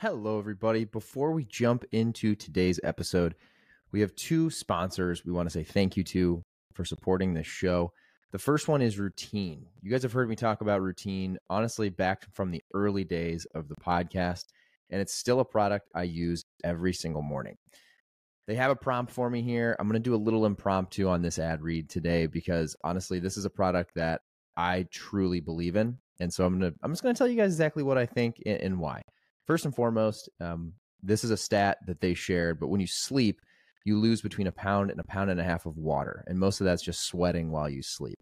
Hello, everybody. Before we jump into today's episode, we have two sponsors we want to say thank you to for supporting this show. The first one is Routine. You guys have heard me talk about Routine, honestly, back from the early days of the podcast, and it's still a product I use every single morning. They have a prompt for me here. I'm going to do a little impromptu on this ad read today because honestly, this is a product that I truly believe in. And so I'm going to I'm just going to tell you guys exactly what I think and, and why. First and foremost, um, this is a stat that they shared, but when you sleep, you lose between a pound and a pound and a half of water. And most of that's just sweating while you sleep.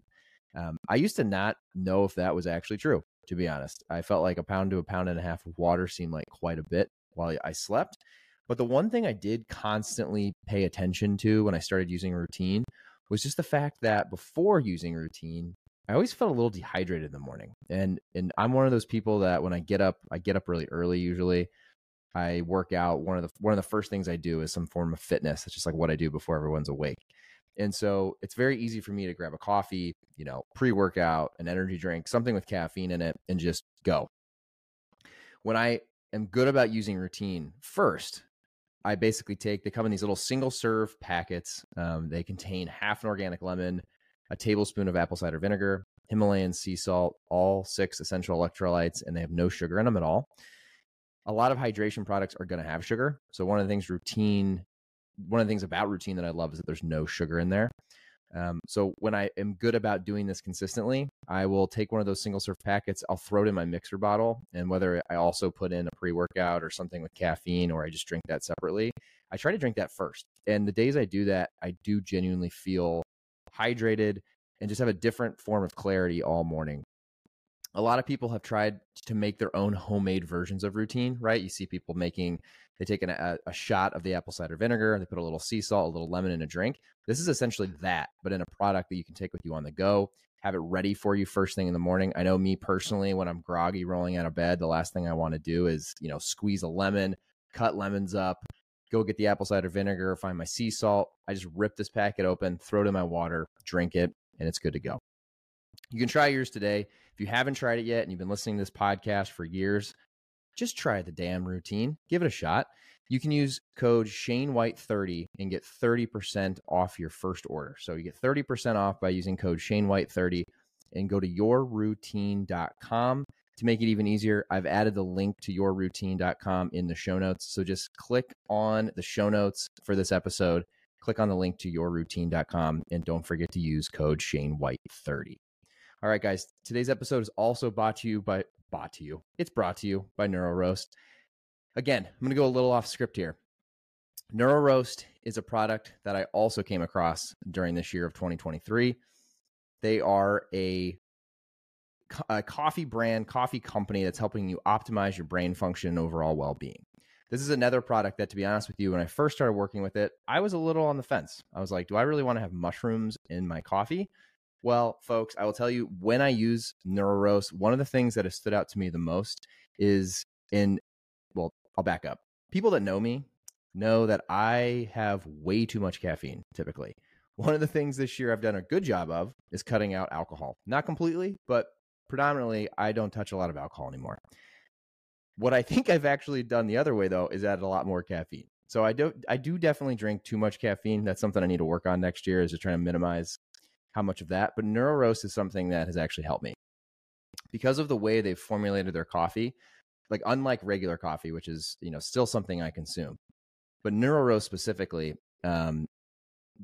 Um, I used to not know if that was actually true, to be honest. I felt like a pound to a pound and a half of water seemed like quite a bit while I slept. But the one thing I did constantly pay attention to when I started using routine was just the fact that before using routine, I always felt a little dehydrated in the morning. And and I'm one of those people that when I get up, I get up really early usually. I work out. One of the one of the first things I do is some form of fitness. It's just like what I do before everyone's awake. And so it's very easy for me to grab a coffee, you know, pre-workout, an energy drink, something with caffeine in it and just go. When I am good about using routine first, I basically take they come in these little single serve packets. Um, they contain half an organic lemon, a tablespoon of apple cider vinegar, Himalayan sea salt, all six essential electrolytes, and they have no sugar in them at all. A lot of hydration products are going to have sugar. So, one of the things routine, one of the things about routine that I love is that there's no sugar in there. Um, so, when I am good about doing this consistently, I will take one of those single serve packets, I'll throw it in my mixer bottle, and whether I also put in a pre workout or something with caffeine or I just drink that separately, I try to drink that first. And the days I do that, I do genuinely feel hydrated, and just have a different form of clarity all morning. A lot of people have tried to make their own homemade versions of routine, right? You see people making, they take an, a, a shot of the apple cider vinegar, they put a little sea salt, a little lemon in a drink. This is essentially that, but in a product that you can take with you on the go, have it ready for you first thing in the morning. I know me personally, when I'm groggy rolling out of bed, the last thing I want to do is, you know, squeeze a lemon, cut lemons up, go get the apple cider vinegar, find my sea salt. I just rip this packet open, throw it in my water, drink it, and it's good to go. You can try yours today. If you haven't tried it yet and you've been listening to this podcast for years, just try the damn routine. Give it a shot. You can use code Shane White 30 and get 30% off your first order. So you get 30% off by using code Shane White 30 and go to yourroutine.com to make it even easier, I've added the link to yourroutine.com in the show notes. So just click on the show notes for this episode, click on the link to yourroutine.com, and don't forget to use code Shane White 30 All right, guys, today's episode is also brought to you by brought to you. It's brought to you by NeuRoast. Again, I'm going to go a little off script here. NeuRoast is a product that I also came across during this year of 2023. They are a a coffee brand, coffee company that's helping you optimize your brain function and overall well being. This is another product that, to be honest with you, when I first started working with it, I was a little on the fence. I was like, do I really want to have mushrooms in my coffee? Well, folks, I will tell you when I use NeuRoast, one of the things that has stood out to me the most is in, well, I'll back up. People that know me know that I have way too much caffeine typically. One of the things this year I've done a good job of is cutting out alcohol. Not completely, but predominantly I don't touch a lot of alcohol anymore. What I think I've actually done the other way though is add a lot more caffeine. So I do I do definitely drink too much caffeine. That's something I need to work on next year is to try to minimize how much of that. But neuro NeuRoast is something that has actually helped me. Because of the way they've formulated their coffee, like unlike regular coffee, which is, you know, still something I consume. But neuro NeuRoast specifically, um,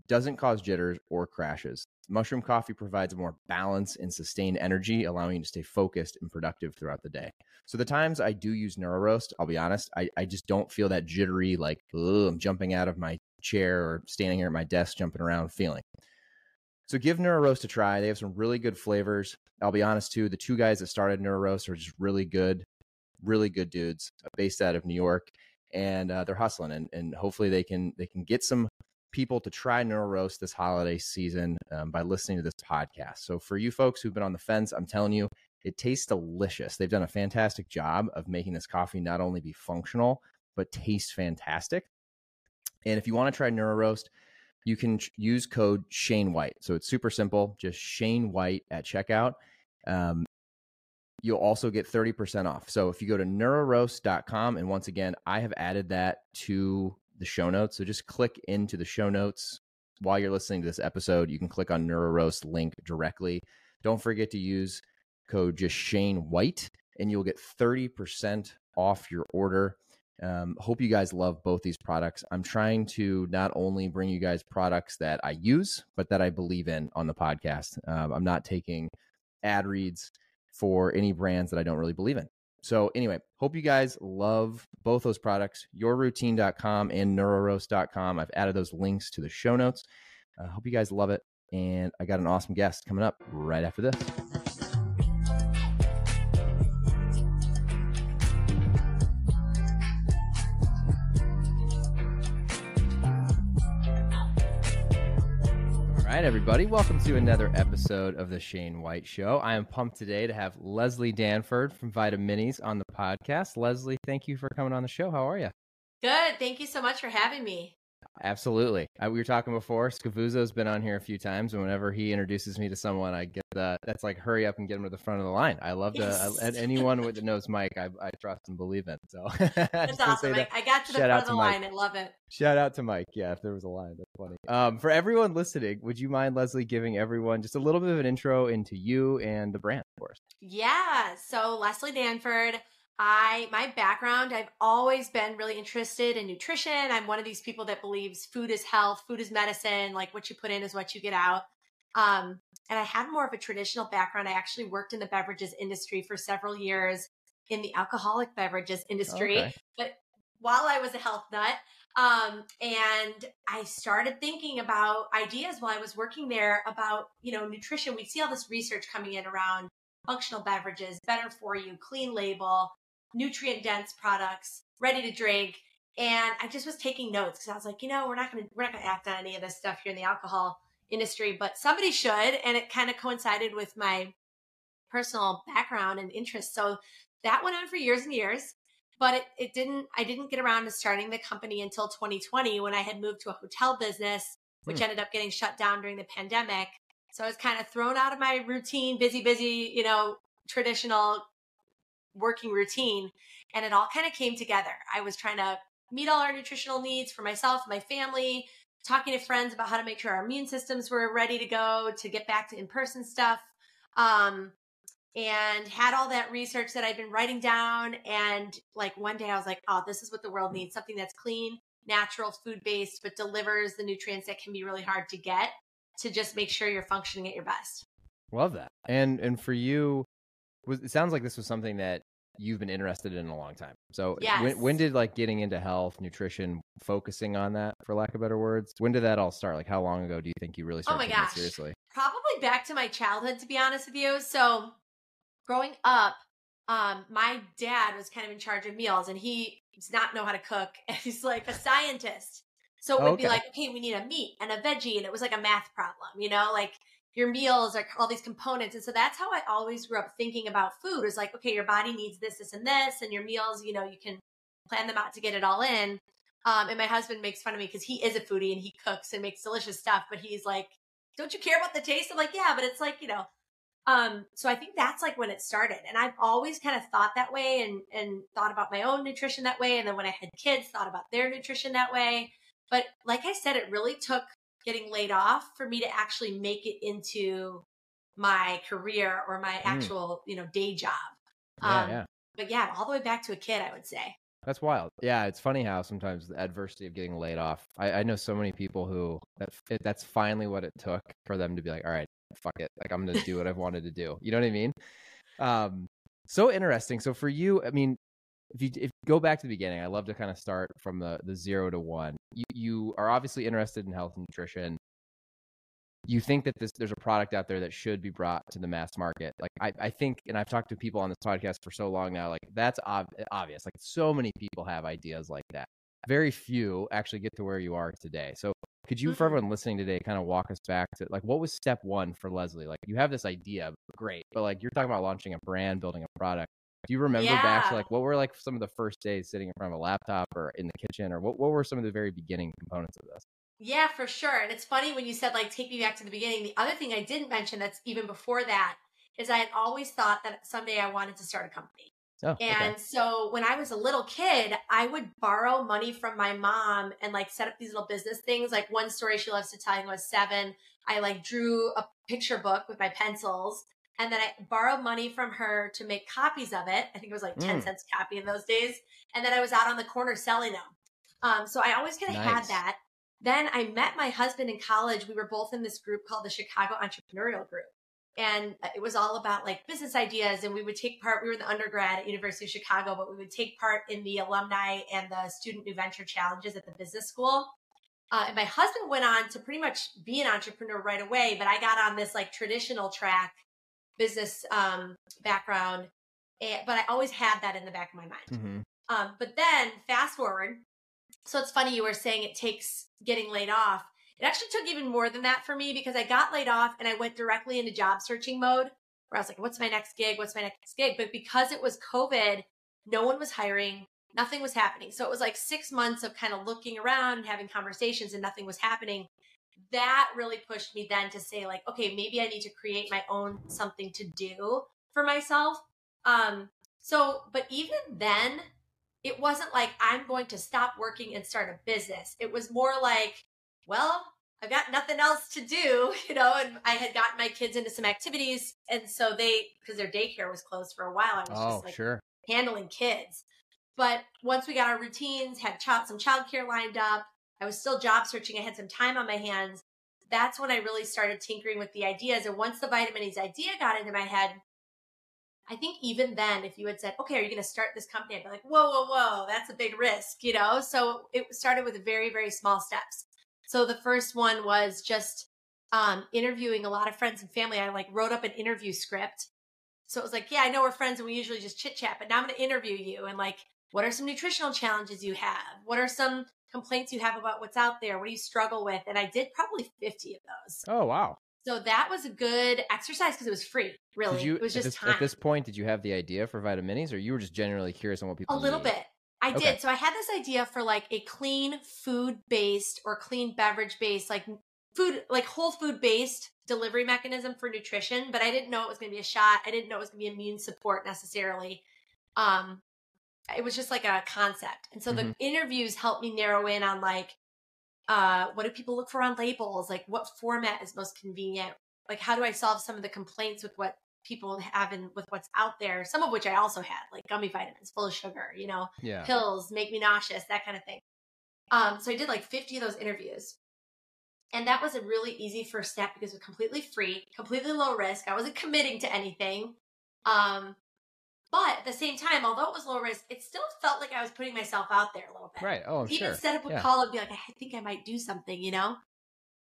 doesn't cause jitters or crashes. Mushroom coffee provides more balance and sustained energy, allowing you to stay focused and productive throughout the day. So the times I do use NeuRoast, I'll be honest, I, I just don't feel that jittery, like I'm jumping out of my chair or standing here at my desk jumping around feeling. So give NeuRoast a try. They have some really good flavors. I'll be honest too, the two guys that started NeuRoast are just really good, really good dudes, based out of New York, and uh, they're hustling. And, and hopefully they can they can get some people to try NeuRoast this holiday season um, by listening to this podcast. So for you folks who've been on the fence, I'm telling you, it tastes delicious. They've done a fantastic job of making this coffee not only be functional, but taste fantastic. And if you want to try NeuRoast, you can use code Shane White. So it's super simple, just Shane White at checkout. Um, you'll also get 30% off. So if you go to neuroast.com, and once again, I have added that to the show notes. So just click into the show notes while you're listening to this episode. You can click on NeuRoast link directly. Don't forget to use code just Shane White, and you'll get 30% off your order. Um, hope you guys love both these products. I'm trying to not only bring you guys products that I use, but that I believe in on the podcast. Um, I'm not taking ad reads for any brands that I don't really believe in. So, anyway, hope you guys love both those products, yourroutine.com and neuroast.com. I've added those links to the show notes. I uh, hope you guys love it. And I got an awesome guest coming up right after this. Right, everybody. Welcome to another episode of the Shane White Show. I am pumped today to have Leslie Danford from Vitaminis on the podcast. Leslie, thank you for coming on the show. How are you? Good. Thank you so much for having me. Absolutely. I, we were talking before. Scavuzzo's been on here a few times, and whenever he introduces me to someone, I get the that's like hurry up and get him to the front of the line. I love yes. to anyone that knows Mike, I, I, trust and believe in. So that's awesome. I, I, got to the front of the line. I love it. Shout out to Mike. Yeah, if there was a line, that's funny. Um, for everyone listening, would you mind Leslie giving everyone just a little bit of an intro into you and the brand, of course? Yeah. So Leslie Danford. I my background, I've always been really interested in nutrition. I'm one of these people that believes food is health, food is medicine, like what you put in is what you get out. Um, and I had more of a traditional background. I actually worked in the beverages industry for several years in the alcoholic beverages industry. Okay. But while I was a health nut, um, and I started thinking about ideas while I was working there about, you know, nutrition. We see all this research coming in around functional beverages, better for you, clean label, nutrient dense products, ready to drink. And I just was taking notes because I was like, you know, we're not going to we're not to act on any of this stuff here in the alcohol industry, but somebody should. And it kind of coincided with my personal background and interest. So that went on for years and years. But it, it didn't, I didn't get around to starting the company until 2020 when I had moved to a hotel business, which hmm. ended up getting shut down during the pandemic. So I was kind of thrown out of my routine, busy, busy, you know, traditional working routine. And it all kind of came together. I was trying to meet all our nutritional needs for myself, my family, talking to friends about how to make sure our immune systems were ready to go to get back to in person stuff. Um, and had all that research that I'd been writing down. And like one day I was like, oh, this is what the world needs something that's clean, natural, food based, but delivers the nutrients that can be really hard to get to just make sure you're functioning at your best. Love that. And and for you, was it sounds like this was something that you've been interested in a long time. So yes. when, when did like getting into health, nutrition, focusing on that, for lack of better words, when did that all start? Like how long ago do you think you really started oh my gosh. seriously? Probably back to my childhood, to be honest with you. So growing up, um, my dad was kind of in charge of meals and he does not know how to cook. And he's like a scientist. So it would okay. be like, okay, we need a meat and a veggie. And it was like a math problem, you know, like your meals are all these components. And so that's how I always grew up thinking about food is like, okay, your body needs this, this, and this, and your meals, you know, you can plan them out to get it all in. Um, and my husband makes fun of me because he is a foodie and he cooks and makes delicious stuff, but he's like, don't you care about the taste? I'm like, yeah, but it's like, you know, um, so I think that's like when it started. And I've always kind of thought that way and, and thought about my own nutrition that way. And then when I had kids, thought about their nutrition that way. But like I said, it really took getting laid off for me to actually make it into my career or my mm. actual, you know, day job. Yeah, um, yeah. But yeah, all the way back to a kid, I would say. That's wild. Yeah, it's funny how sometimes the adversity of getting laid off. I, I know so many people who that that's finally what it took for them to be like, all right, fuck it, like I'm gonna do what I've wanted to do. You know what I mean? Um, so interesting. So for you, I mean, if you if you go back to the beginning, I love to kind of start from the the zero to one. You you are obviously interested in health and nutrition. You think that this there's a product out there that should be brought to the mass market. Like I, I think, and I've talked to people on this podcast for so long now. Like that's ob- obvious. Like so many people have ideas like that. Very few actually get to where you are today. So could you, for mm-hmm. everyone listening today, kind of walk us back to like what was step one for Leslie? Like you have this idea, great, but like you're talking about launching a brand, building a product do you remember yeah. back to like what were like some of the first days sitting in front of a laptop or in the kitchen or what, what were some of the very beginning components of this? Yeah, for sure. And it's funny when you said like take me back to the beginning. The other thing I didn't mention that's even before that is I had always thought that someday I wanted to start a company. Oh, And okay. so when I was a little kid, I would borrow money from my mom and like set up these little business things. Like one story she loves to tell when I was seven, I like drew a picture book with my pencils. And then I borrowed money from her to make copies of it. I think it was like 10 Mm. cents a copy in those days. And then I was out on the corner selling them. Um, so I always kind of had that. Then I met my husband in college. We were both in this group called the Chicago Entrepreneurial Group and uh, it was all about like business ideas and we would take part we were in the undergrad at university of chicago but we would take part in the alumni and the student new venture challenges at the business school uh, and my husband went on to pretty much be an entrepreneur right away but i got on this like traditional track business um, background and, but i always had that in the back of my mind Mhm. um, but then fast forward. So it's funny you were saying it takes getting laid off. It actually took even more than that for me because I got laid off and I went directly into job searching mode where I was like, what's my next gig? What's my next gig? But because it was COVID, no one was hiring, nothing was happening. So it was like six months of kind of looking around and having conversations and nothing was happening. That really pushed me then to say, like, okay, maybe I need to create my own something to do for myself. Um, so, but even then, it wasn't like I'm going to stop working and start a business. It was more like, well, I've got nothing else to do, you know, and I had gotten my kids into some activities. And so they, because their daycare was closed for a while, I was Oh, just like sure. handling kids. But once we got our routines, had child, some childcare lined up, I was still job searching. I had some time on my hands. That's when I really started tinkering with the ideas. And once the Vitaminis idea got into my head, I think even then, if you had said, okay, are you going to start this company? I'd be like, whoa, whoa, whoa, that's a big risk, you know? So it started with very, very small steps. So the first one was just um, interviewing a lot of friends and family. I like wrote up an interview script. So it was like, yeah, I know we're friends and we usually just chit chat, but now I'm going to interview you. And like, what are some nutritional challenges you have? What are some complaints you have about what's out there? What do you struggle with? And I did probably 50 of those. Oh wow. So that was a good exercise because it was free, really. Did you it was at just this, time. at this point? Did you have the idea for Vitaminis, or you were just generally curious on what people? A little need? bit. I Okay. did. So I had this idea for like a clean food based or clean beverage based, like food, like whole food based delivery mechanism for nutrition, but I didn't know it was going to be a shot. I didn't know it was going to be immune support necessarily. Um, it was just like a concept. And so Mhm. the interviews helped me narrow in on like, uh, what do people look for on labels? Like what format is most convenient? Like how do I solve some of the complaints with what people have and with what's out there? Some of which I also had, like gummy vitamins full of sugar, you know, Yeah. pills make me nauseous, that kind of thing. Um, so I did like 50 of those interviews. And that was a really easy first step because it was completely free, completely low risk. I wasn't committing to anything. Um, but at the same time, although it was low risk, it still felt like I was putting myself out there a little bit. Right. Oh, I'm Even sure. set up a Yeah. call and be like, I think I might do something, you know?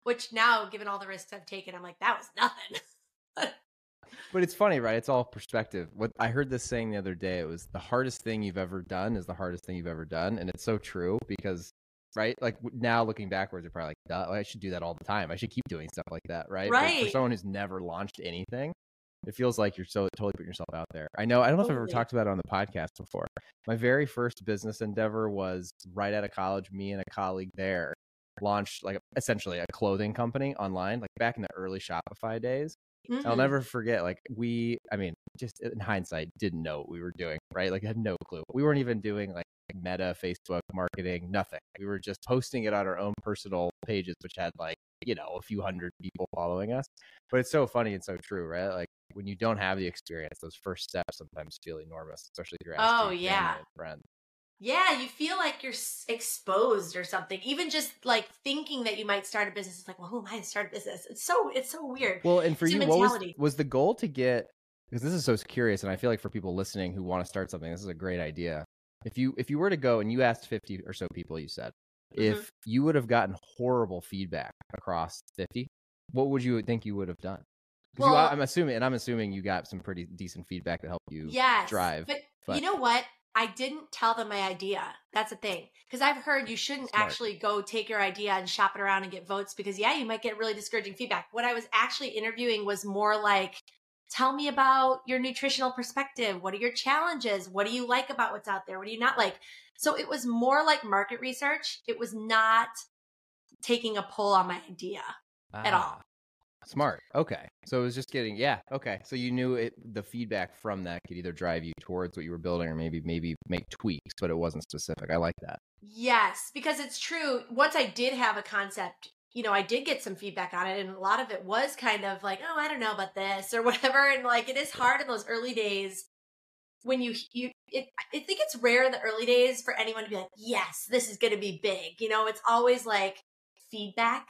Which now, given all the risks I've taken, I'm like, that was nothing. But it's funny, right? It's all perspective. What I heard this saying the other day, it was the hardest thing you've ever done is the hardest thing you've ever done, and it's so true because, right? Like now looking backwards, you're probably like, Duh, I should do that all the time. I should keep doing stuff like that, right? But for someone who's never launched anything, it feels like you're so totally putting yourself out there. I know. I don't know if I've ever talked about it on the podcast before. My very first business endeavor was right out of college. Me and a colleague there launched like essentially a clothing company online, like back in the early Shopify days. I'll Mhm. never forget. Like we, I mean, just in hindsight, didn't know what we were doing, right? Like had no clue. We weren't even doing like Meta, Facebook marketing, nothing. We were just posting it on our own personal pages, which had like you know a few hundred people following us. But it's so funny and so true, right? Like when you don't have the experience, those first steps sometimes feel enormous, especially if you're asked Oh, yeah. family and friends. Yeah, you feel like you're exposed or something. Even just like thinking that you might start a business, it's like, well, who am I to start a business? It's so it's so weird. Well, and for It's you, what was was the goal to get? Because this is so curious, and I feel like for people listening who want to start something, this is a great idea. If you if you were to go and you asked fifty or so people, you said Mhm. if you would have gotten horrible feedback across fifty, what would you think you would have done? Well- I'm assuming, and I'm assuming you got some pretty decent feedback that helped you. yes, drive, But, but- you know what? I didn't tell them my idea. That's the thing. Because I've heard you shouldn't Smart. actually go take your idea and shop it around and get votes because, yeah, you might get really discouraging feedback. What I was actually interviewing was more like, tell me about your nutritional perspective. What are your challenges? What do you like about what's out there? What do you not like? So it was more like market research. It was not taking a poll on my idea. at ah. all. Smart. Okay. So it was just getting yeah. Okay. So you knew it the feedback from that could either drive you towards what you were building or maybe maybe make tweaks, but it wasn't specific. I like that. Yes, because it's true. Once I did have a concept, you know, I did get some feedback on it and a lot of it was kind of like, "Oh, I don't know about this" or whatever and like it is hard in those early days when you you it, I think it's rare in the early days for anyone to be like, "Yes, this is going to be big." You know, it's always like feedback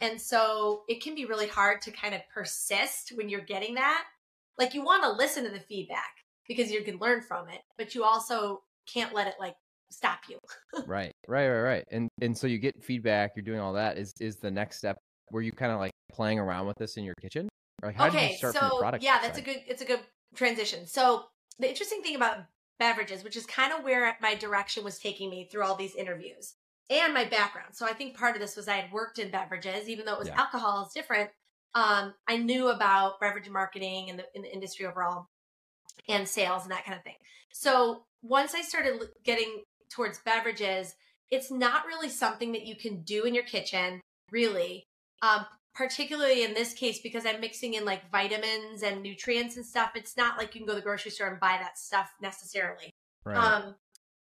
and so it can be really hard to kind of persist when you're getting that. Like you want to listen to the feedback because you can learn from it, but you also can't let it like stop you. right. Right, right, right. And and so you get feedback, you're doing all that. Is is the next step where you kind of like playing around with this in your kitchen? Or like how okay, you start so from the product? yeah, that's a good it's a good transition. So the interesting thing about beverages, which is kind of where my direction was taking me through all these interviews, and my background. So I think part of this was I had worked in beverages, even though it was Yeah. alcohol is different. Um, I knew about beverage marketing and the, in the industry overall and sales and that kind of thing. So once I started getting towards beverages, it's not really something that you can do in your kitchen, really. Um, particularly in this case, because I'm mixing in like vitamins and nutrients and stuff. It's not like you can go to the grocery store and buy that stuff necessarily. Right. Um,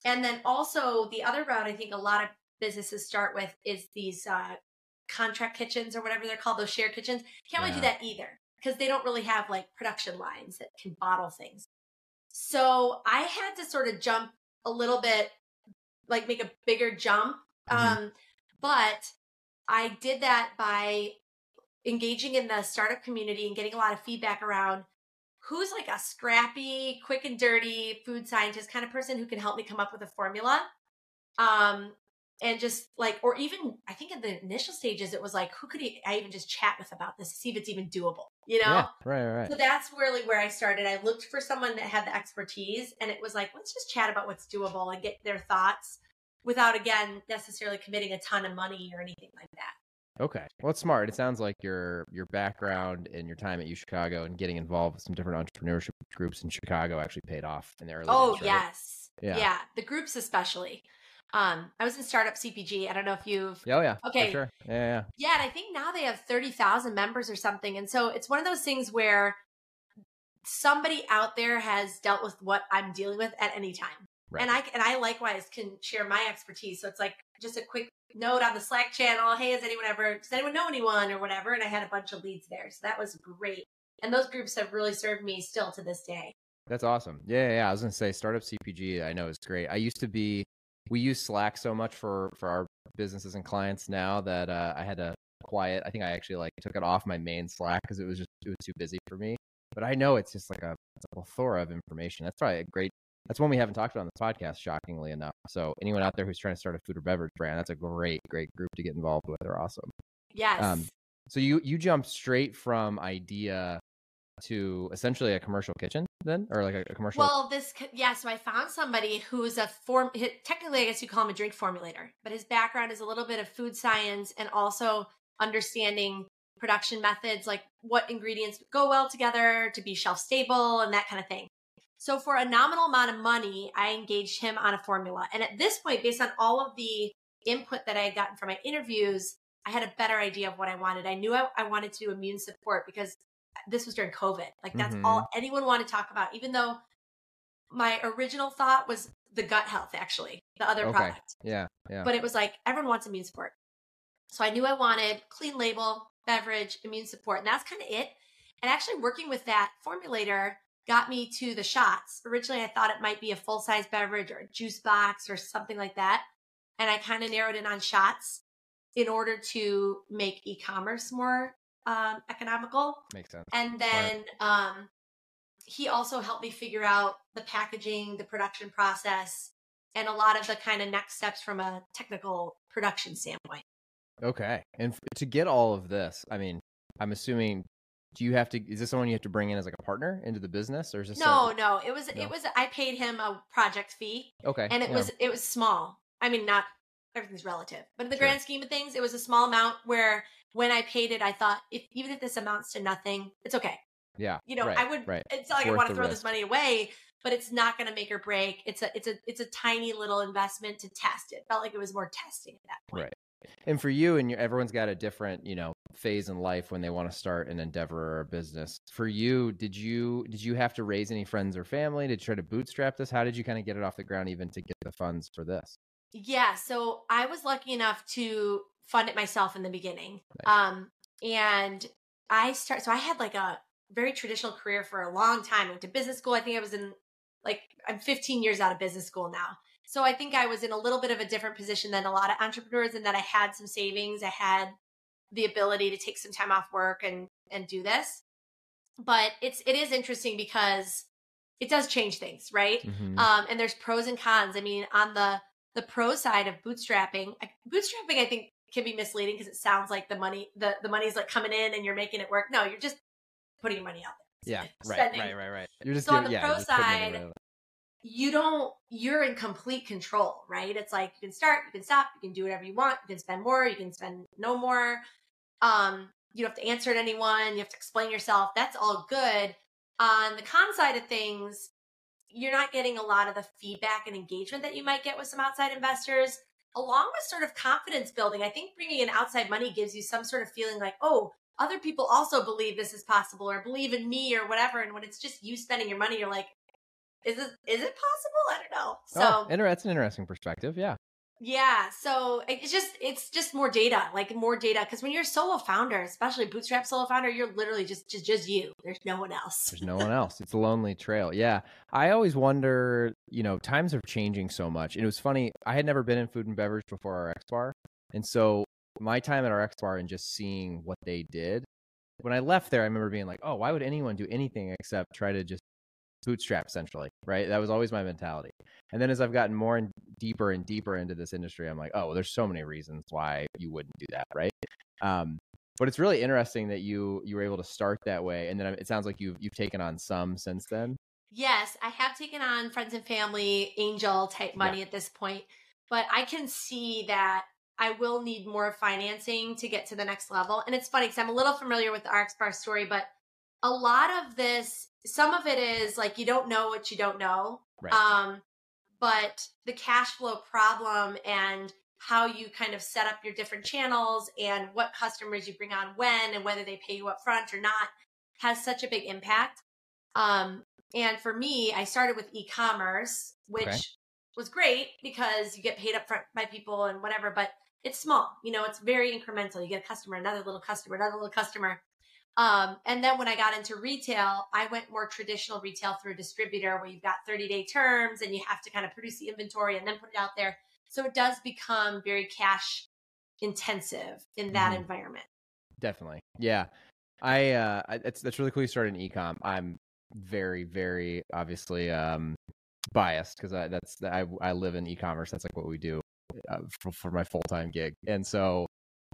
and then also the other route I think a lot of businesses start with is these uh, contract kitchens or whatever they're called, those shared kitchens. Can't really do that either because they don't really have like production lines that can bottle things. So I had to sort of jump a little bit, like make a bigger jump. Mhm. Um, but I did that by engaging in the startup community and getting a lot of feedback around who's like a scrappy, quick and dirty food scientist kind of person who can help me come up with a formula. Um, and just like, or even I think in the initial stages, it was like, who could I even just chat with about this see if it's even doable, you know? Yeah. Right, right, So that's really where I started. I looked for someone that had the expertise, and it was like, let's just chat about what's doable and get their thoughts without, again, necessarily committing a ton of money or anything like that. Okay. Well, it's smart. It sounds like your your background and your time at U Chicago and getting involved with some different entrepreneurship groups in Chicago actually paid off in the early Oh, days, right? yes. Yeah. Yeah. The groups, especially. Um, I was in startup CPG. I don't know if you've Oh yeah. Okay. sure. Yeah, yeah. Yeah, and I think now they have 30,000 members or something. And so it's one of those things where somebody out there has dealt with what I'm dealing with at any time. Right. And I and I likewise can share my expertise. So it's like just a quick note on the Slack channel, hey, has anyone ever does anyone know anyone or whatever? And I had a bunch of leads there. So that was great. And those groups have really served me still to this day. That's awesome. Yeah, yeah, yeah. I was gonna say startup CPG. I know is great. I used to be. We use Slack so much for for our businesses and clients now that uh, I had to quiet. I think I actually like took it off my main Slack because it was just it was too busy for me. But I know it's just like a, a plethora of information. That's probably a great. That's one we haven't talked about on this podcast, shockingly enough. So anyone out there who's trying to start a food or beverage brand, that's a great, great group to get involved with. They're awesome. Yes. Um, So you you jump straight from idea to essentially a commercial kitchen then, or like a, a commercial. Well, this yeah. So I found somebody who's a form. Technically, I guess you call him a drink formulator, but his background is a little bit of food science and also understanding production methods, like what ingredients go well together to be shelf stable and that kind of thing. So for a nominal amount of money, I engaged him on a formula. And at this point, based on all of the input that I had gotten from my interviews, I had a better idea of what I wanted. I knew I, I wanted to do immune support because this was during COVID. Like that's Mhm. all anyone wanted to talk about, even though my original thought was the gut health, actually, the other Okay. product. yeah, yeah. But it was like everyone wants immune support. So I knew I wanted clean label, beverage, immune support, and that's kind of it. And actually working with that formulator got me to the shots. Originally I thought it might be a full size beverage or a juice box or something like that. And I kind of narrowed in on shots in order to make e-commerce more um, economical. Makes sense. And then um, he also helped me figure out the packaging, the production process, and a lot of the kind of next steps from a technical production standpoint. Okay. And f- to get all of this, I mean, I'm assuming, do you have to, is this someone you have to bring in as like a partner into the business or is this? No, some- no, it was No. it was I paid him a project fee, Okay. and it yeah. was it was small. I mean, not everything's relative, but in the Sure. grand scheme of things, it was a small amount. Where when I paid it, I thought if even if this amounts to nothing, it's okay. yeah. You know, right, I would. Right. It's not like It's I want to throw risk. this money away, but it's not going to make or break. It's a it's a it's a tiny little investment to test it. Felt like it was more testing at that point. Right. And for you and your, everyone's got a different, you know, phase in life when they want to start an endeavor or a business. For you, did you did you have to raise any friends or family to try to bootstrap this? How did you kind of get it off the ground even to get the funds for this? Yeah, so I was lucky enough to fund it myself in the beginning. Nice. Um and I start so I had like a very traditional career for a long time. I went to business school. I think I was in like I'm 15 years out of business school now. So I think I was in a little bit of a different position than a lot of entrepreneurs in that I had some savings. I had the ability to take some time off work and and do this. But it's it is interesting because it does change things, right? Mm-hmm. Um, and there's pros and cons. I mean, on the the pro side of bootstrapping, bootstrapping I think can be misleading because it sounds like the money the the money's like coming in and you're making it work. No, you're just putting money out there. Yeah, right, right, right, right. You're just so on the yeah, pro side, you don't you're in complete control right? It's like you can start you can stop you can do whatever you want you can spend more you can spend no more. Um you don't have to answer to anyone you have to explain yourself. That's all good. On the con side of things you're not getting a lot of the feedback and engagement that you might get with some outside investors along with sort of confidence building i think bringing in outside money gives you some sort of feeling like oh other people also believe this is possible or believe in me or whatever and when it's just you spending your money you're like is it is it possible? I don't know. Oh, so oh, inter- that's an interesting perspective. Yeah. Yeah. So it's just it's just more data, like more data. Because when you're a solo founder, especially bootstrap solo founder, you're literally just just just you. There's no one else. There's no one else. It's a lonely trail. Yeah. I always wonder. You know, times are changing so much. And it was funny. I had never been in food and beverage before RX Bar, and so my time at RX Bar and just seeing what they did. When I left there, I remember being like, "Oh, why would anyone do anything except try to just bootstrap essentially right that was always my mentality and then as i've gotten more and deeper and deeper into this industry i'm like oh well, there's so many reasons why you wouldn't do that right um, but it's really interesting that you you were able to start that way and then it sounds like you've you've taken on some since then yes i have taken on friends and family angel type money yeah. at this point but i can see that I will need more financing to get to the next level. And it's funny because I'm a little familiar with the RX Bar story, but a lot of this some of it is like you don't know what you don't know. Right. Um, but the cash flow problem and how you kind of set up your different channels and what customers you bring on when and whether they pay you up front or not has such a big impact. Um, and for me, I started with e-commerce, which okay. was great because you get paid up front by people and whatever, but it's small. You know, it's very incremental. You get a customer, another little customer, another little customer. Um, and then when I got into retail, I went more traditional retail through a distributor where you've got 30 day terms and you have to kind of produce the inventory and then put it out there. So it does become very cash intensive in that mm environment. Definitely. Yeah. I, uh, it's, that's really cool you started in ecom. I'm very, very obviously, um, biased because I, that's, I, I live in e-commerce. That's like what we do uh, for, for my full-time gig. And so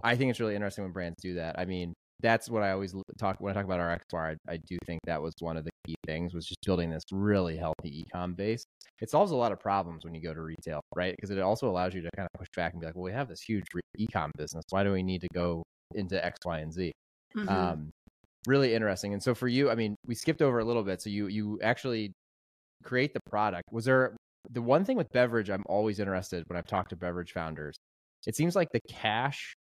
I think it's really interesting when brands do that. I mean, that's what I always talk when I talk about RX Bar. I, I, do think that was one of the key things was just building this really healthy ecom base. It solves a lot of problems when you go to retail, right? Because it also allows you to kind of push back and be like, well, we have this huge ecom business. Why do we need to go into X, Y, and Z? Mm-hmm. Um, really interesting. And so for you, I mean, we skipped over a little bit. So you you actually create the product. Was there the one thing with beverage? I'm always interested when I've talked to beverage founders. It seems like the cash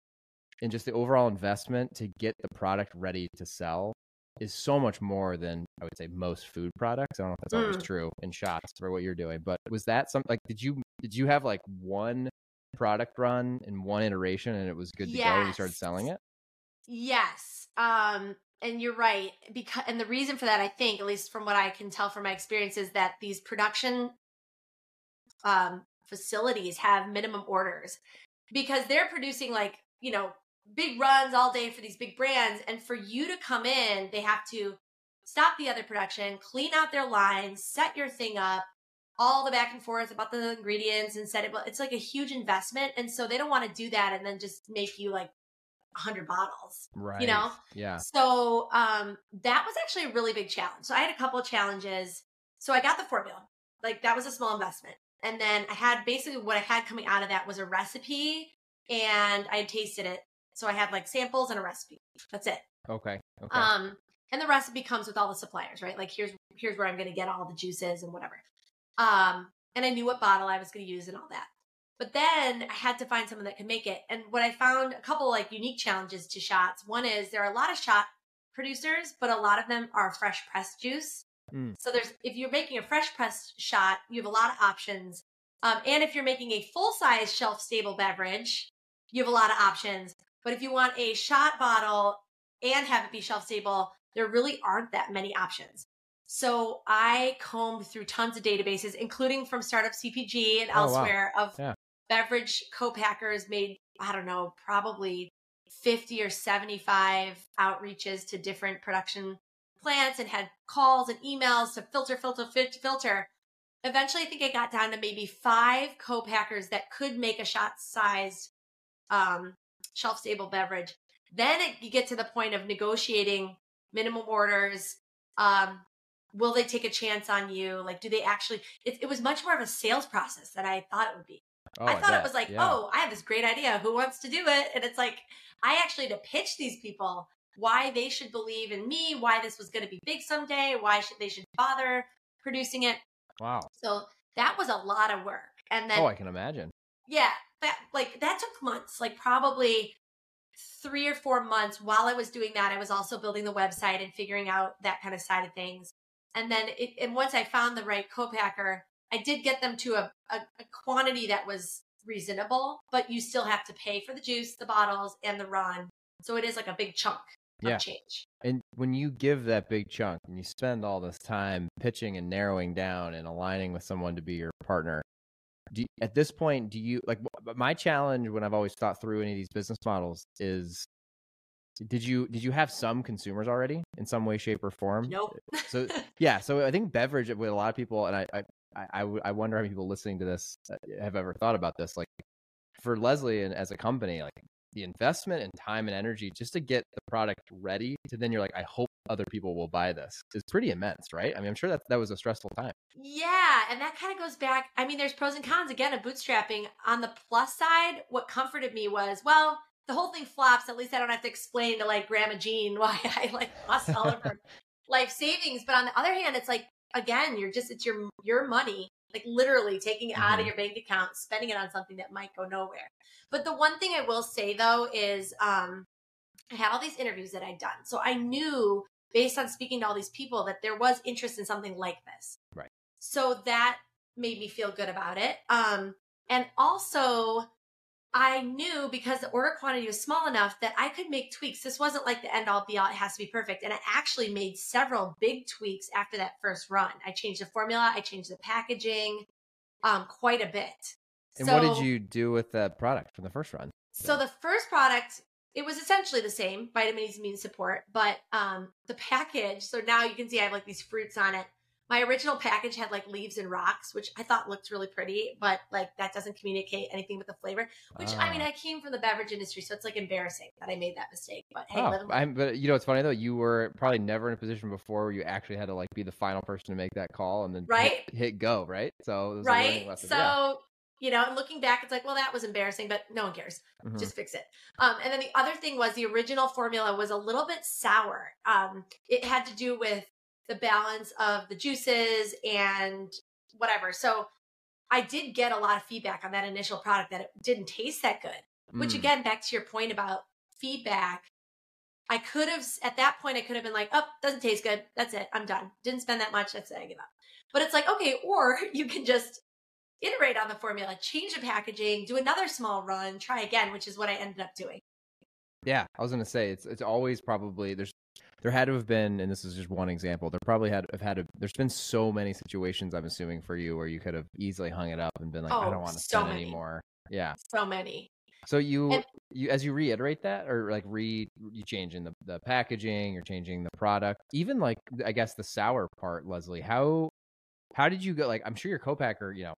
and just the overall investment to get the product ready to sell is so much more than I would say most food products. I don't know if that's mm. always true in shots for what you're doing, but was that something like did you did you have like one product run in one iteration and it was good to yes. go and you started selling it? Yes. Um and you're right because and the reason for that I think at least from what I can tell from my experience is that these production um facilities have minimum orders because they're producing like you know big runs all day for these big brands. And for you to come in, they have to stop the other production, clean out their lines, set your thing up, all the back and forth about the ingredients and set it. Well. It's like a huge investment. And so they don't want to do that and then just make you like 100 bottles. Right. You know? Yeah. So um, that was actually a really big challenge. So I had a couple of challenges. So I got the formula. Like that was a small investment. And then I had basically what I had coming out of that was a recipe and I had tasted it so I had like samples and a recipe. That's it. Okay. Okay. Um, and the recipe comes with all the suppliers, right? Like here's here's where I'm going to get all the juices and whatever. Um, and I knew what bottle I was going to use and all that. But then I had to find someone that could make it. And what I found a couple like unique challenges to shots. One is there are a lot of shot producers, but a lot of them are fresh pressed juice. Mm. So there's if you're making a fresh pressed shot, you have a lot of options. Um, and if you're making a full size shelf stable beverage, you have a lot of options. But if you want a shot bottle and have it be shelf stable, there really aren't that many options. So I combed through tons of databases, including from Startup CPG and Oh, wow. elsewhere, of Yeah. beverage co-packers made, I don't know, probably 50 or 75 outreaches to different production plants and had calls and emails to filter, filter, filter. Eventually, I think I got down to maybe five co-packers that could make a shot-sized um, shelf-stable beverage. Then it, you get to the point of negotiating minimum orders. Um, will they take a chance on you? Like, do they actually? It, it was much more of a sales process than I thought it would be. Oh, I thought bet. it was like, Yeah. oh, I have this great idea. Who wants to do it? And it's like, I actually had to pitch these people why they should believe in me, why this was going to be big someday, why should they should bother producing it. wow. So that was a lot of work. And then, Oh, I can imagine. yeah, that like that took months, like probably three or four months. While I was doing that, I was also building the website and figuring out that kind of side of things. And then, it, and once I found the right co-packer, I did get them to a, a, a quantity that was reasonable, but you still have to pay for the juice, the bottles, and the run. So it is like a big chunk of Yeah. change. And when you give that big chunk and you spend all this time pitching and narrowing down and aligning with someone to be your partner, do you, at this point do you like my challenge when I've always thought through any of these business models is did you did you have some consumers already in some way shape or form? Nope. So yeah, so I think beverage with a lot of people, and I I I wonder how many people listening to this uh, have ever thought about this. Like for Leslie and as a company, like the investment and time and energy just to get the product ready to then you're like, I hope other people will buy this is pretty immense, right? I mean, I'm sure that that was a stressful time. Yeah, and that kind of goes back. I mean, there's pros and cons again of bootstrapping. On the plus side, what comforted me was, well, the whole thing flops. At least I don't have to explain to like Grandma Jean why I like lost all of her life savings. But on the other hand, it's like again, you're just it's your your money, like literally taking it out of your bank account, spending it on something that might go nowhere. But the one thing I will say though is, um, I had all these interviews that I'd done, so I knew based on speaking to all these people that there was interest in something like this. Right. So that made me feel good about it. Um, and also, I knew because the order quantity was small enough that I could make tweaks. This wasn't like the end all be all, it has to be perfect. And I actually made several big tweaks after that first run. I changed the formula, I changed the packaging um, quite a bit. And so, what did you do with that product from the first run? So the first product, it was essentially the same, Vitaminis immune support, but um, the package. So now you can see I have like these fruits on it. My original package had like leaves and rocks, which I thought looked really pretty, but like that doesn't communicate anything with the flavor. Which I mean, Ah. I came from the beverage industry, so it's like embarrassing that I made that mistake. But hey, Oh, I'm, but you know, it's funny though. You were probably never in a position before where you actually had to like be the final person to make that call and then hit- Right? hit, go, right? So it was a learning right? lesson. So yeah. You know, and looking back, it's like, well, that was embarrassing, but no one cares. Mhm. just fix it. Um, and then the other thing was the original formula was a little bit sour. Um, it had to do with the balance of the juices and whatever. So I did get a lot of feedback on that initial product that it didn't taste that good. Which Mm. again, back to your point about feedback, I could have at that point I could have been like, oh, doesn't taste good. That's it. I'm done. Didn't spend that much. That's it. I give up. But it's like, okay, or you can just iterate on the formula, change the packaging, do another small run, try again, which is what I ended up doing. Yeah, I was gonna say it's it's always probably there's there had to have been, and this is just one example. There probably had have had to, there's been so many situations I'm assuming for you where you could have easily hung it up and been like, I Oh, don't want to so spend many. anymore. Yeah. So many. So you And- you as you reiterate that or like re you changing the the packaging, you're changing the product, even like I guess the sour part, Leslie. How how did you go? Like I'm sure your co-packer, you know,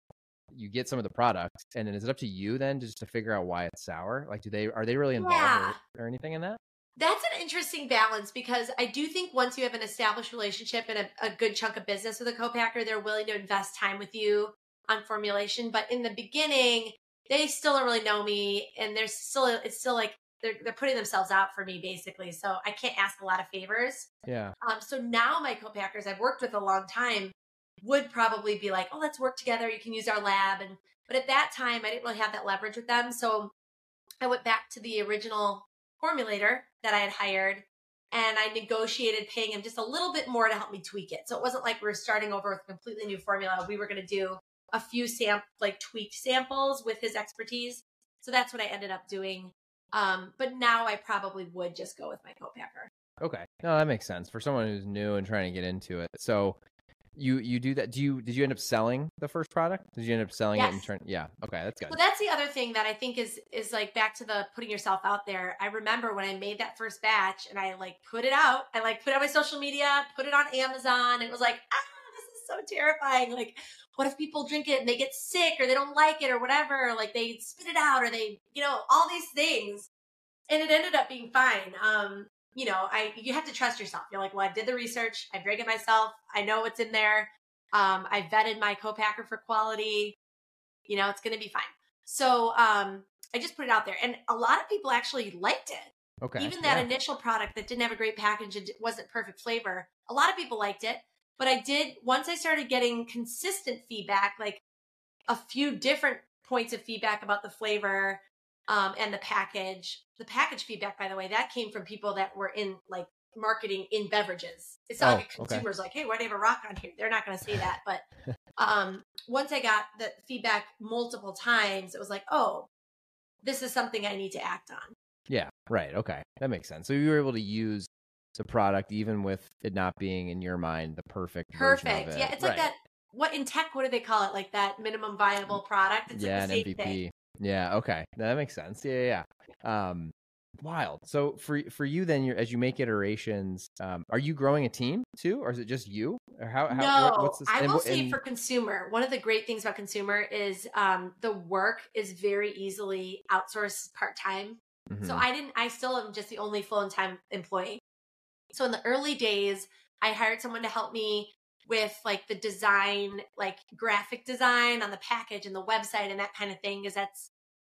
you get some of the products, and then is it up to you then just to figure out why it's sour? Like, do they are they really involved Yeah. or, or anything in that? That's an interesting balance because I do think once you have an established relationship and a, a good chunk of business with a co-packer, they're willing to invest time with you on formulation. But in the beginning, they still don't really know me, and there's still it's still like they're they're putting themselves out for me basically. So I can't ask a lot of favors. Yeah. Um, so now my co-packers I've worked with a long time would probably be like, oh, let's work together. You can use our lab and But at that time, I didn't really have that leverage with them. So I went back to the original formulator that I had hired and I negotiated paying him just a little bit more to help me tweak it. So it wasn't like we were starting over with a completely new formula. We were going to do a few sam like tweaked samples with his expertise. So that's what I ended up doing. Um, but now I probably would just go with my co-packer. Okay. No, that makes sense for someone who's new and trying to get into it. So you you do that. Do you did you end up selling the first product? Did you end up selling yes. it and turn? Yeah. Okay, that's good. Well, that's the other thing that I think is is like back to the putting yourself out there. I remember when I made that first batch and I like put it out. I like put it on my social media, put it on Amazon. It was like ah, this is so terrifying. Like, what if people drink it and they get sick or they don't like it or whatever? Like they spit it out or they, you know, all these things. And it ended up being fine. Um, you know, I you have to trust yourself. You're like, well, I did the research, I drank it myself, I know what's in there. Um, I vetted my co-packer for quality. You know, it's gonna be fine. So um, I just put it out there, and a lot of people actually liked it. Okay. Even that yeah. initial product that didn't have a great package and wasn't perfect flavor, a lot of people liked it. But I did once I started getting consistent feedback, like a few different points of feedback about the flavor um, and the package. The package feedback, by the way, that came from people that were in like marketing in beverages. It's not Oh, like a okay. consumer's like, hey, why do you have a rock on here? They're not going to say that. But um, once I got the feedback multiple times, it was like, oh, this is something I need to act on. Yeah. Right. Okay. That makes sense. So you were able to use the product even with it not being in your mind the perfect version of Perfect. it. Yeah, it's like Right. that. What in tech? What do they call it? Like that minimum viable product. It's yeah, like an same MVP. thing. Yeah, okay, that makes sense. Yeah, yeah, yeah. Um, wild. So for for you then, you're, as you make iterations, um, are you growing a team too, or is it just you? Or how? how no, what-? I will wh- say and- for consumer, one of the great things about consumer is um, the work is very easily outsourced part time. So Mhm. I didn't. I still am just the only full time employee. So in the early days, I hired someone to help me with like the design, like graphic design on the package and the website and that kind of thing. Because that's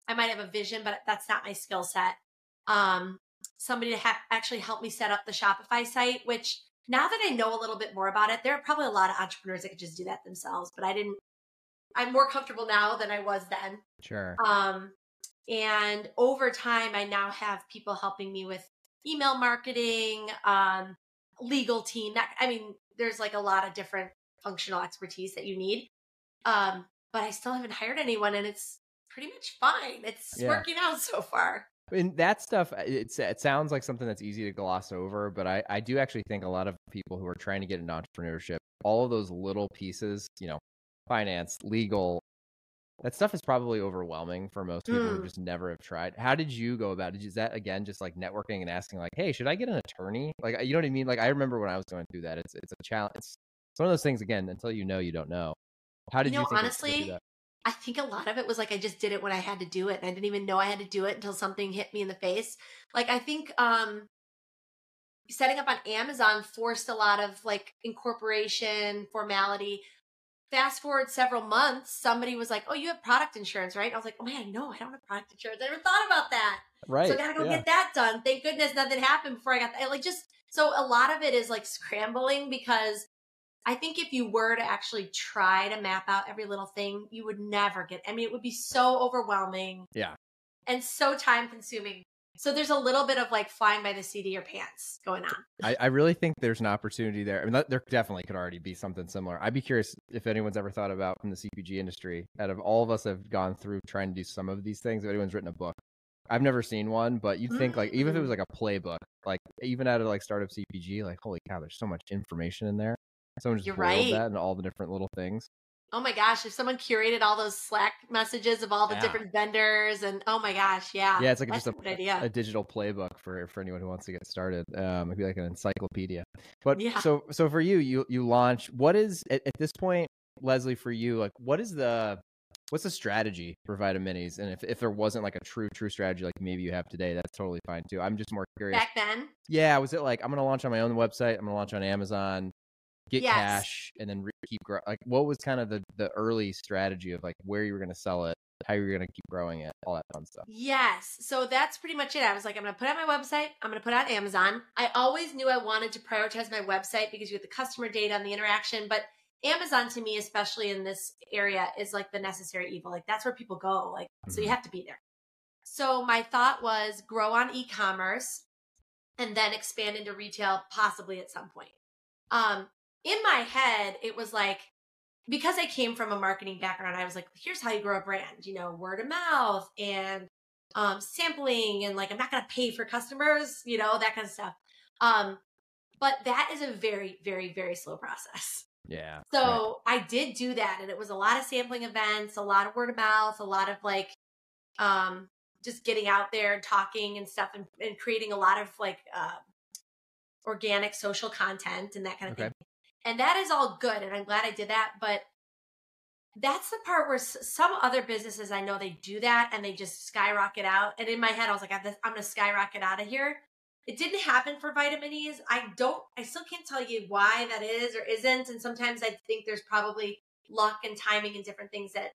I might have a vision, but that's not my skill set. Um, somebody to ha- actually help me set up the Shopify site, which now that I know a little bit more about it, there are probably a lot of entrepreneurs that could just do that themselves. But I didn't. I'm more comfortable now than I was then. sure. Um, and over time, I now have people helping me with email marketing, um, legal team. That I mean, there's like a lot of different functional expertise that you need. Um, but I still haven't hired anyone, and it's pretty much fine. It's Yeah. working out so far. And that stuff, uh, it's, it sounds like something that's easy to gloss over, but I, I do actually think a lot of people who are trying to get into entrepreneurship, all of those little pieces, you know, finance, legal, that stuff is probably overwhelming for most people who Mm. just never have tried. How did you go about it? Is that again just like networking and asking, like, "Hey, should I get an attorney?" Like, you know what I mean? Like, I remember when I was going through that. It's it's a challenge. It's, it's one of those things. Again, until you know, you don't know. How did you, know, think it- to do honestly. I think a lot of it was like I just did it when I had to do it. And I didn't even know I had to do it until something hit me in the face. Like I think um setting up on Amazon forced a lot of like incorporation, formality. Fast forward several months, somebody was like, Oh, you have product insurance, right? I was like, Oh man, no, I don't have product insurance. I never thought about that. Right. So I gotta go yeah. get that done. Thank goodness nothing happened before I got that. Like just so a lot of it is like scrambling because I think if you were to actually try to map out every little thing, you would never get. I mean, it would be so overwhelming. Yeah. And so time consuming. So there's a little bit of like flying by the seat of your pants going on. I, I really think there's an opportunity there. I mean, that, there definitely could already be something similar. I'd be curious if anyone's ever thought about from the CPG industry. Out of all of us have gone through trying to do some of these things, if anyone's written a book. I've never seen one, but you'd think like even if it was mm. like a playbook, like even out of like startup CPG, like holy cow, there's so much information in there. Someone just You're right. that and all the different little things. Oh my gosh, if someone curated all those Slack messages of all the Yeah. different vendors and oh my gosh, yeah. Yeah, it's like just a idea. a digital playbook for for anyone who wants to get started. Um, it'd be like an encyclopedia. But Yeah. so so for you, you you launch. What is at, at this point, Leslie? For you, like, what is the what's the strategy for Vitaminis? And if if there wasn't like a true true strategy like maybe you have today, that's totally fine too. I'm just more curious. Back then, Yeah, was it like I'm gonna launch on my own website? I'm gonna launch on Amazon, get Yes. cash, and then re- keep growing. Like, what was kind of the the early strategy of like where you were gonna sell it, how you were gonna keep growing it, all that fun stuff. Yes. So that's pretty much it. I was like, I'm going to put on my website. I'm going to put on Amazon. I always knew I wanted to prioritize my website because you get the customer data and the interaction, but Amazon to me, especially in this area, is like the necessary evil. Like that's where people go. Like, mm-hmm. so you mm-hmm. have to be there. So my thought was grow on e-commerce and then expand into retail possibly at some point. Um, in my head, it was like, because I came from a marketing background, I was like, here's how you grow a brand, you know, word of mouth and um, sampling and like, I'm not going to pay for customers, you know, that kind of stuff. Um, but that is a very, very, very slow process. Yeah. So right. I did do that and it was a lot of sampling events, a lot of word of mouth, a lot of like um just getting out there and talking and stuff and, and creating a lot of like uh, organic social content and that kind of okay. thing. And that is all good and I'm glad I did that, but that's the part where some other businesses I know they do that and they just skyrocket out. And in my head, I was like, I'm going to skyrocket out of here. It didn't happen for Vitaminis. I don't, I still can't tell you why that is or isn't. And sometimes I think there's probably luck and timing and different things that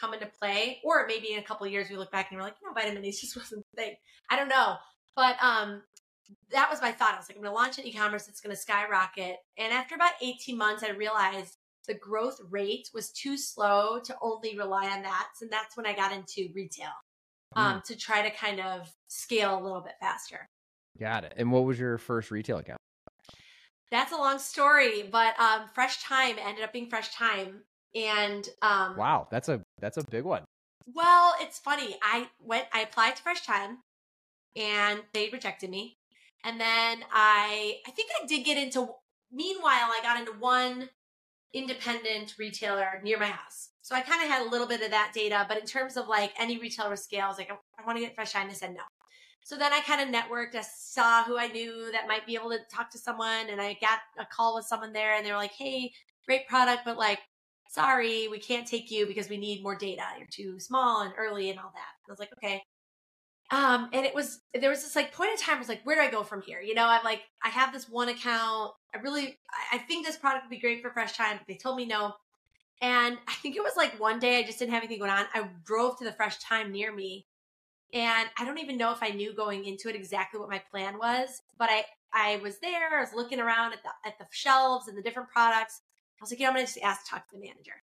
come into play. Or maybe in a couple years we look back and we're like, you know, Vitaminis just wasn't the thing. I don't know. But um, that was my thought. I was like, I'm going to launch an e-commerce. It's going to skyrocket. And after about 18 months, I realized the growth rate was too slow to only rely on that. And that's when I got into retail um, mm. to try to kind of scale a little bit faster. Got it. And what was your first retail account? That's a long story, but um, Fresh Thyme ended up being Fresh Thyme, and um, wow, that's a that's a big one. Well, it's funny. I went, I applied to Fresh Thyme, and they rejected me, and then I, I think I did get into. Meanwhile, I got into one independent retailer near my house, so I kind of had a little bit of that data. But in terms of like any retailer scale, I was like, I, I want to get Fresh Thyme. They said no. So then I kind of networked. I saw who I knew that might be able to talk to someone, and I got a call with someone there, and they were like, "Hey, great product, but like, sorry, we can't take you because we need more data. You're too small and early and all that." I was like, "Okay." Um, and it was there was this like point in time. I was like, "Where do I go from here?" You know, I'm like, I have this one account. I really, I think this product would be great for Fresh Thyme, but they told me no. And I think it was like one day I just didn't have anything going on. I drove to the Fresh Thyme near me and I don't even know if I knew going into it exactly what my plan was, but I I was there, I was looking around at the at the shelves and the different products. I was like, you know, I'm gonna just ask to talk to the manager.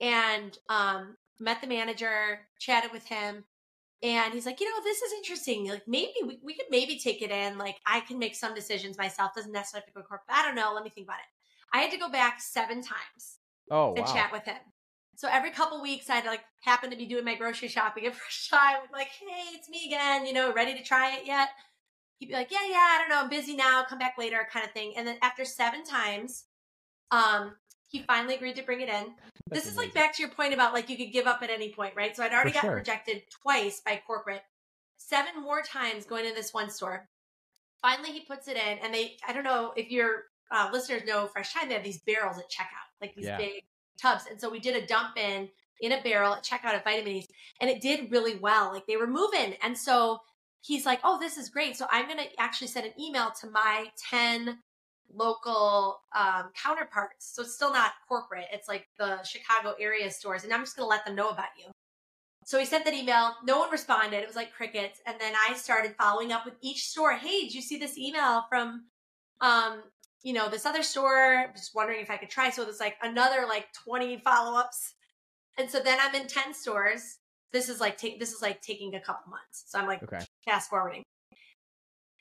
And um met the manager, chatted with him, and he's like, you know, this is interesting. Like maybe we, we could maybe take it in. Like I can make some decisions myself. Doesn't necessarily have to go corporate. I don't know. Let me think about it. I had to go back seven times oh, and wow. chat with him. So every couple weeks, I'd like happen to be doing my grocery shopping at Fresh Thyme. Like, hey, it's me again. You know, ready to try it yet? He'd be like, yeah, yeah, I don't know, I'm busy now. Come back later, kind of thing. And then after seven times, um, he finally agreed to bring it in. That's this is amazing. like back to your point about like you could give up at any point, right? So I'd already gotten sure. rejected twice by corporate, seven more times going to this one store. Finally, he puts it in, and they, I don't know if your uh, listeners know Fresh Thyme, they have these barrels at checkout, like these yeah. big tubs. And so we did a dump in in a barrel at checkout at Vitaminis, and it did really well. Like they were moving. And so he's like, oh, this is great. So I'm going to actually send an email to my 10 local um, counterparts. So it's still not corporate. It's like the Chicago area stores. And I'm just going to let them know about you. So he sent that email. No one responded. It was like crickets. And then I started following up with each store. Hey, did you see this email from um, you know, this other store, just wondering if I could try. So there's like another like 20 follow-ups. And so then I'm in 10 stores. This is like take this is like taking a couple months. So I'm like okay. fast forwarding.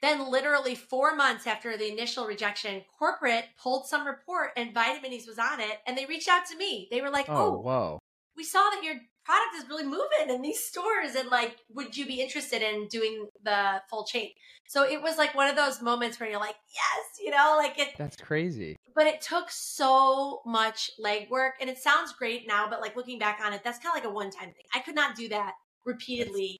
Then literally four months after the initial rejection, corporate pulled some report and Vitaminis was on it and they reached out to me. They were like, Oh, oh whoa. We saw that your product is really moving in these stores and like would you be interested in doing the full chain so it was like one of those moments where you're like yes you know like it that's crazy but it took so much legwork and it sounds great now but like looking back on it that's kind of like a one-time thing i could not do that repeatedly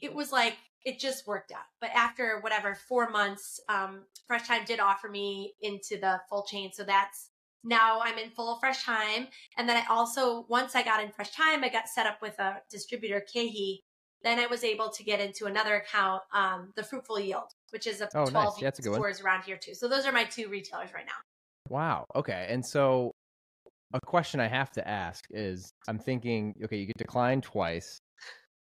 that's... it was like it just worked out but after whatever four months um fresh thyme did offer me into the full chain so that's now I'm in full fresh thyme. And then I also, once I got in fresh thyme, I got set up with a distributor, KeHE. Then I was able to get into another account, um, the Fruitful Yield, which is a oh, 12 nice. yeah, that's a good stores one. around here too. So those are my two retailers right now. Wow. Okay. And so a question I have to ask is I'm thinking, okay, you get declined twice.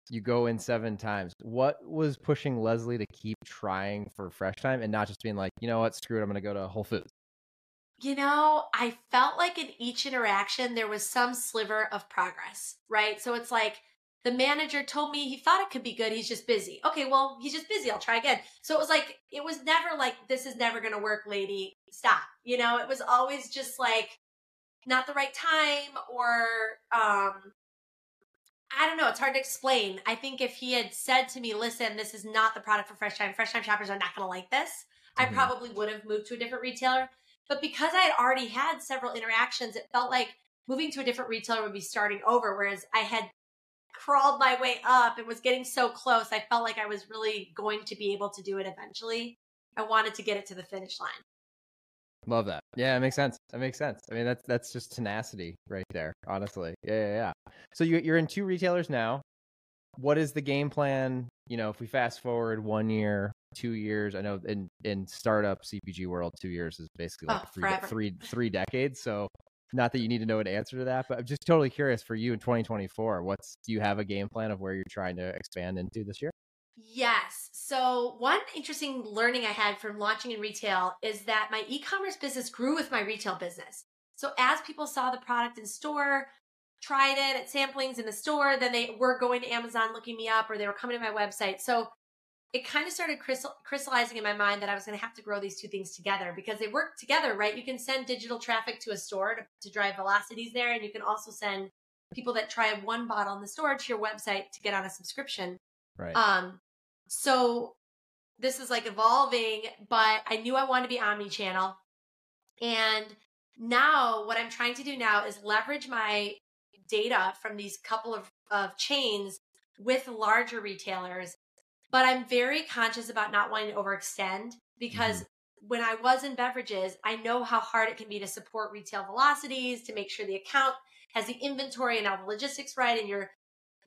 You go in seven times. What was pushing Leslie to keep trying for fresh thyme and not just being like, you know what, screw it, I'm going to go to Whole Foods? You know, I felt like in each interaction there was some sliver of progress, right? So it's like the manager told me he thought it could be good. He's just busy. Okay, well, he's just busy. I'll try again. So it was like, it was never like, this is never going to work, lady. Stop. You know, it was always just like, not the right time or, um, I don't know. It's hard to explain. I think if he had said to me, listen, this is not the product for Fresh Thyme, Fresh Thyme shoppers are not going to like this, mm-hmm. I probably would have moved to a different retailer. But because I had already had several interactions, it felt like moving to a different retailer would be starting over. Whereas I had crawled my way up and was getting so close, I felt like I was really going to be able to do it eventually. I wanted to get it to the finish line. Love that. Yeah, it makes sense. That makes sense. I mean, that's that's just tenacity right there. Honestly, yeah, yeah. yeah. So you, you're in two retailers now. What is the game plan? You know, if we fast forward one year, two years. I know in in startup CPG world, two years is basically oh, like oh, three, three three decades. So not that you need to know an answer to that, but I'm just totally curious for you in 2024. What's do you have a game plan of where you're trying to expand into this year? Yes. So, one interesting learning I had from launching in retail is that my e commerce business grew with my retail business. So, as people saw the product in store, tried it at samplings in the store, then they were going to Amazon looking me up or they were coming to my website. So, it kind of started crystallizing in my mind that I was going to have to grow these two things together because they work together, right? You can send digital traffic to a store to, to drive velocities there, and you can also send people that try one bottle in the store to your website to get on a subscription. Right. Um, so this is like evolving, but I knew I wanted to be omni channel. And now what I'm trying to do now is leverage my data from these couple of, of chains with larger retailers. But I'm very conscious about not wanting to overextend because mm-hmm. when I was in beverages, I know how hard it can be to support retail velocities, to make sure the account has the inventory and all the logistics right, and you're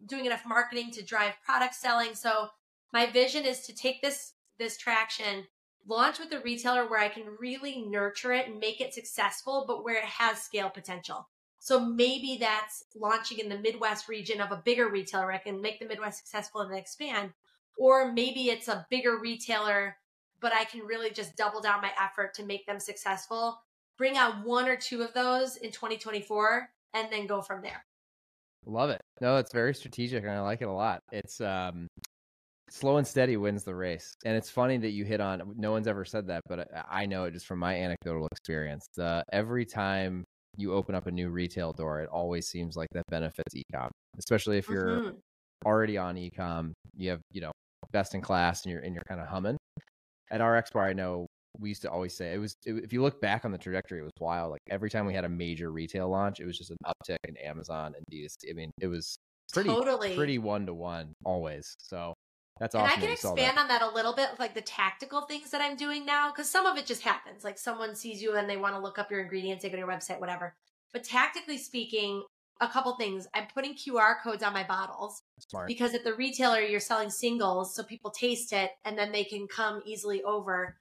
doing enough marketing to drive product selling. So my vision is to take this this traction launch with a retailer where I can really nurture it and make it successful, but where it has scale potential. So maybe that's launching in the Midwest region of a bigger retailer. I can make the Midwest successful and then expand. Or maybe it's a bigger retailer, but I can really just double down my effort to make them successful. Bring out one or two of those in 2024 and then go from there. Love it. No, it's very strategic and I like it a lot. It's um slow and steady wins the race. And it's funny that you hit on no one's ever said that, but I know it just from my anecdotal experience. The every time you open up a new retail door, it always seems like that benefits ecom, especially if you're mm-hmm. already on ecom. You have you know best in class, and you're and you're kind of humming. At RX Bar, I know we used to always say it was. It, if you look back on the trajectory, it was wild. Like every time we had a major retail launch, it was just an uptick in Amazon and DTC. I mean, it was pretty totally. pretty one to one always. So that's awesome. And I can expand on that a little bit with like the tactical things that I'm doing now because some of it just happens. Like someone sees you and they want to look up your ingredients, they go to your website, whatever. But tactically speaking, a couple things. I'm putting QR codes on my bottles Smart. because at the retailer you're selling singles, so people taste it and then they can come easily over.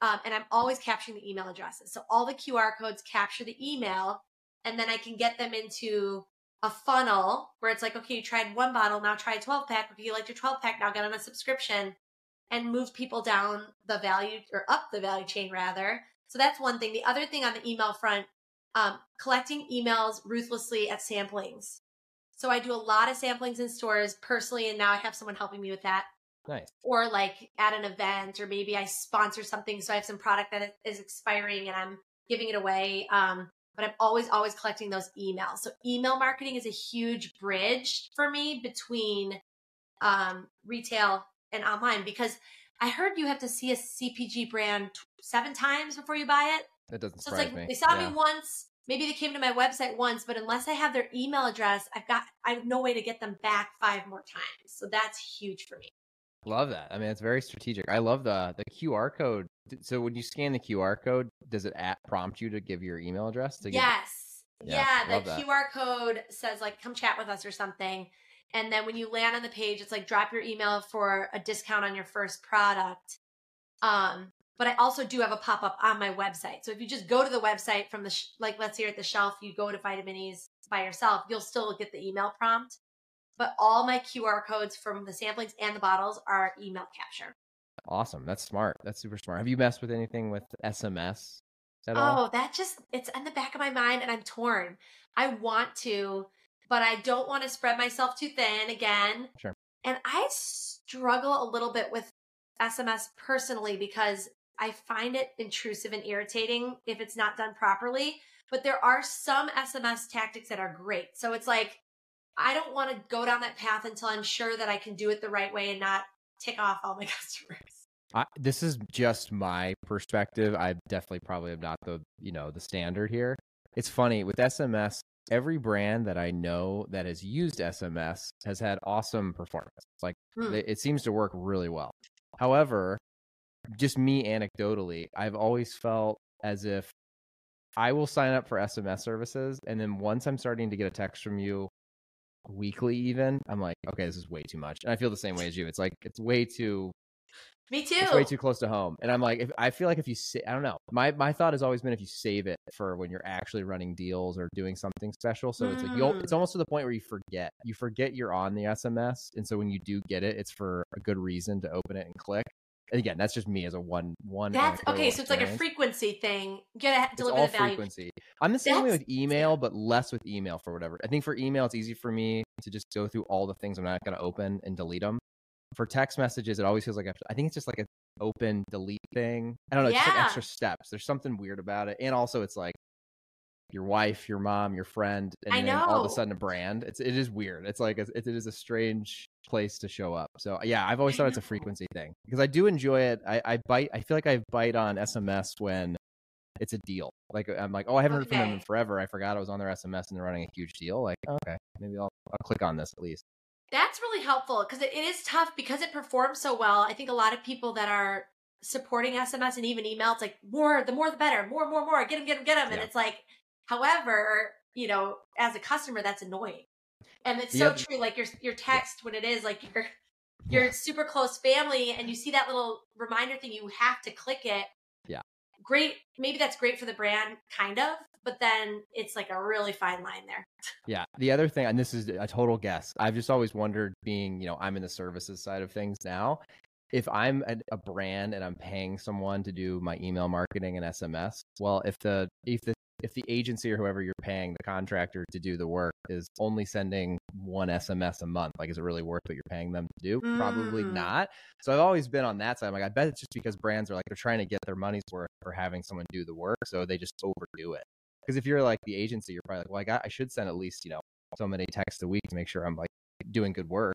Um, and I'm always capturing the email addresses, so all the QR codes capture the email, and then I can get them into a funnel where it's like, okay, you tried one bottle, now try a 12 pack. Okay, you liked your 12 pack, now get on a subscription and move people down the value or up the value chain rather. So that's one thing. The other thing on the email front, um, collecting emails ruthlessly at samplings. So I do a lot of samplings in stores personally, and now I have someone helping me with that. Nice. Or like at an event, or maybe I sponsor something, so I have some product that is expiring and I'm giving it away. Um, but I'm always, always collecting those emails. So email marketing is a huge bridge for me between um, retail and online because I heard you have to see a CPG brand seven times before you buy it. That doesn't so it's like me. They saw yeah. me once, maybe they came to my website once, but unless I have their email address, I've got I have no way to get them back five more times. So that's huge for me. Love that. I mean, it's very strategic. I love the the QR code. So when you scan the QR code, does it at, prompt you to give your email address? To yes. yeah, yeah the QR code says like come chat with us or something. And then when you land on the page, it's like drop your email for a discount on your first product. Um, but I also do have a pop up on my website. So if you just go to the website from the sh- like let's say at the shelf, you go to Vitaminis by yourself, you'll still get the email prompt but all my QR codes from the samplings and the bottles are email capture. Awesome. That's smart. That's super smart. Have you messed with anything with SMS at all? Oh, that just it's in the back of my mind and I'm torn. I want to, but I don't want to spread myself too thin again. Sure. And I struggle a little bit with SMS personally because I find it intrusive and irritating if it's not done properly. But there are some SMS tactics that are great. So it's like I don't want to go down that path until I'm sure that I can do it the right way and not tick off all my customers. I, this is just my perspective. I definitely probably am not the you know the standard here. It's funny with SMS. Every brand that I know that has used SMS has had awesome performance. Like Hmm. it, it seems to work really well. However, just me anecdotally, I've always felt as if I will sign up for SMS services, and then once I'm starting to get a text from you weekly, even I'm like, okay, this is way too much. And I feel the same way as you. It's like it's way too Me too. it's way too close to home. And I'm like, if I feel like if you say, I don't know. My my thought has always been if you save it for when you're actually running deals or doing something special. So it's like you Mm. it's almost to the point where you forget. You forget you're on the SMS, and so when you do get it, it's for a good reason to open it and click. And again, that's just me as a one one. That's okay. So it's like a frequency thing. Get It's deliver all the value. frequency. I'm the same way with email, but less with email for whatever. I think for email, it's easy for me to just go through all the things I'm not going to open and delete them. For text messages, it always feels like I, have to- I think it's just like a open delete thing. I don't know. It's just like extra steps. There's something weird about it, and also it's like your wife, your mom, your friend, and I then all of a sudden a brand. It's it is weird. It's like a, it, it is a strange place to show up. So yeah, I've always thought it's a frequency thing because I do enjoy it. I, I bite. I feel like I bite on SMS when it's a deal. Like I'm like, oh, I haven't heard from them in forever. I forgot I was on their SMS and they're running a huge deal. Like, okay, maybe I'll, I'll click on this at least. That's really helpful because it, it is tough because it performs so well. I think a lot of people that are supporting SMS and even email, it's like more, the more the better, more, more, more, get them, get them, get them. And it's like, however, you know, as a customer, that's annoying. And it's The so true. Like your your text when it is like your your super close family, and you see that little reminder thing, you have to click it. Yeah. Great. Maybe that's great for the brand, kind of, but then it's like a really fine line there. Yeah. The other thing, and this is a total guess, I've just always wondered, being you know, I'm in the services side of things now. If I'm a, a brand and I'm paying someone to do my email marketing and SMS, well, if the if the if the agency or whoever you're paying the contractor to do the work is only sending one SMS a month, like is it really worth what you're paying them to do? Probably Mm. not. So I've always been on that side. I'm like, I bet it's just because brands are like they're trying to get their money's worth for having someone do the work, so they just overdo it. Because if you're like the agency, you're probably like, well, I got, I should send at least you know so many texts a week to make sure I'm like doing good work.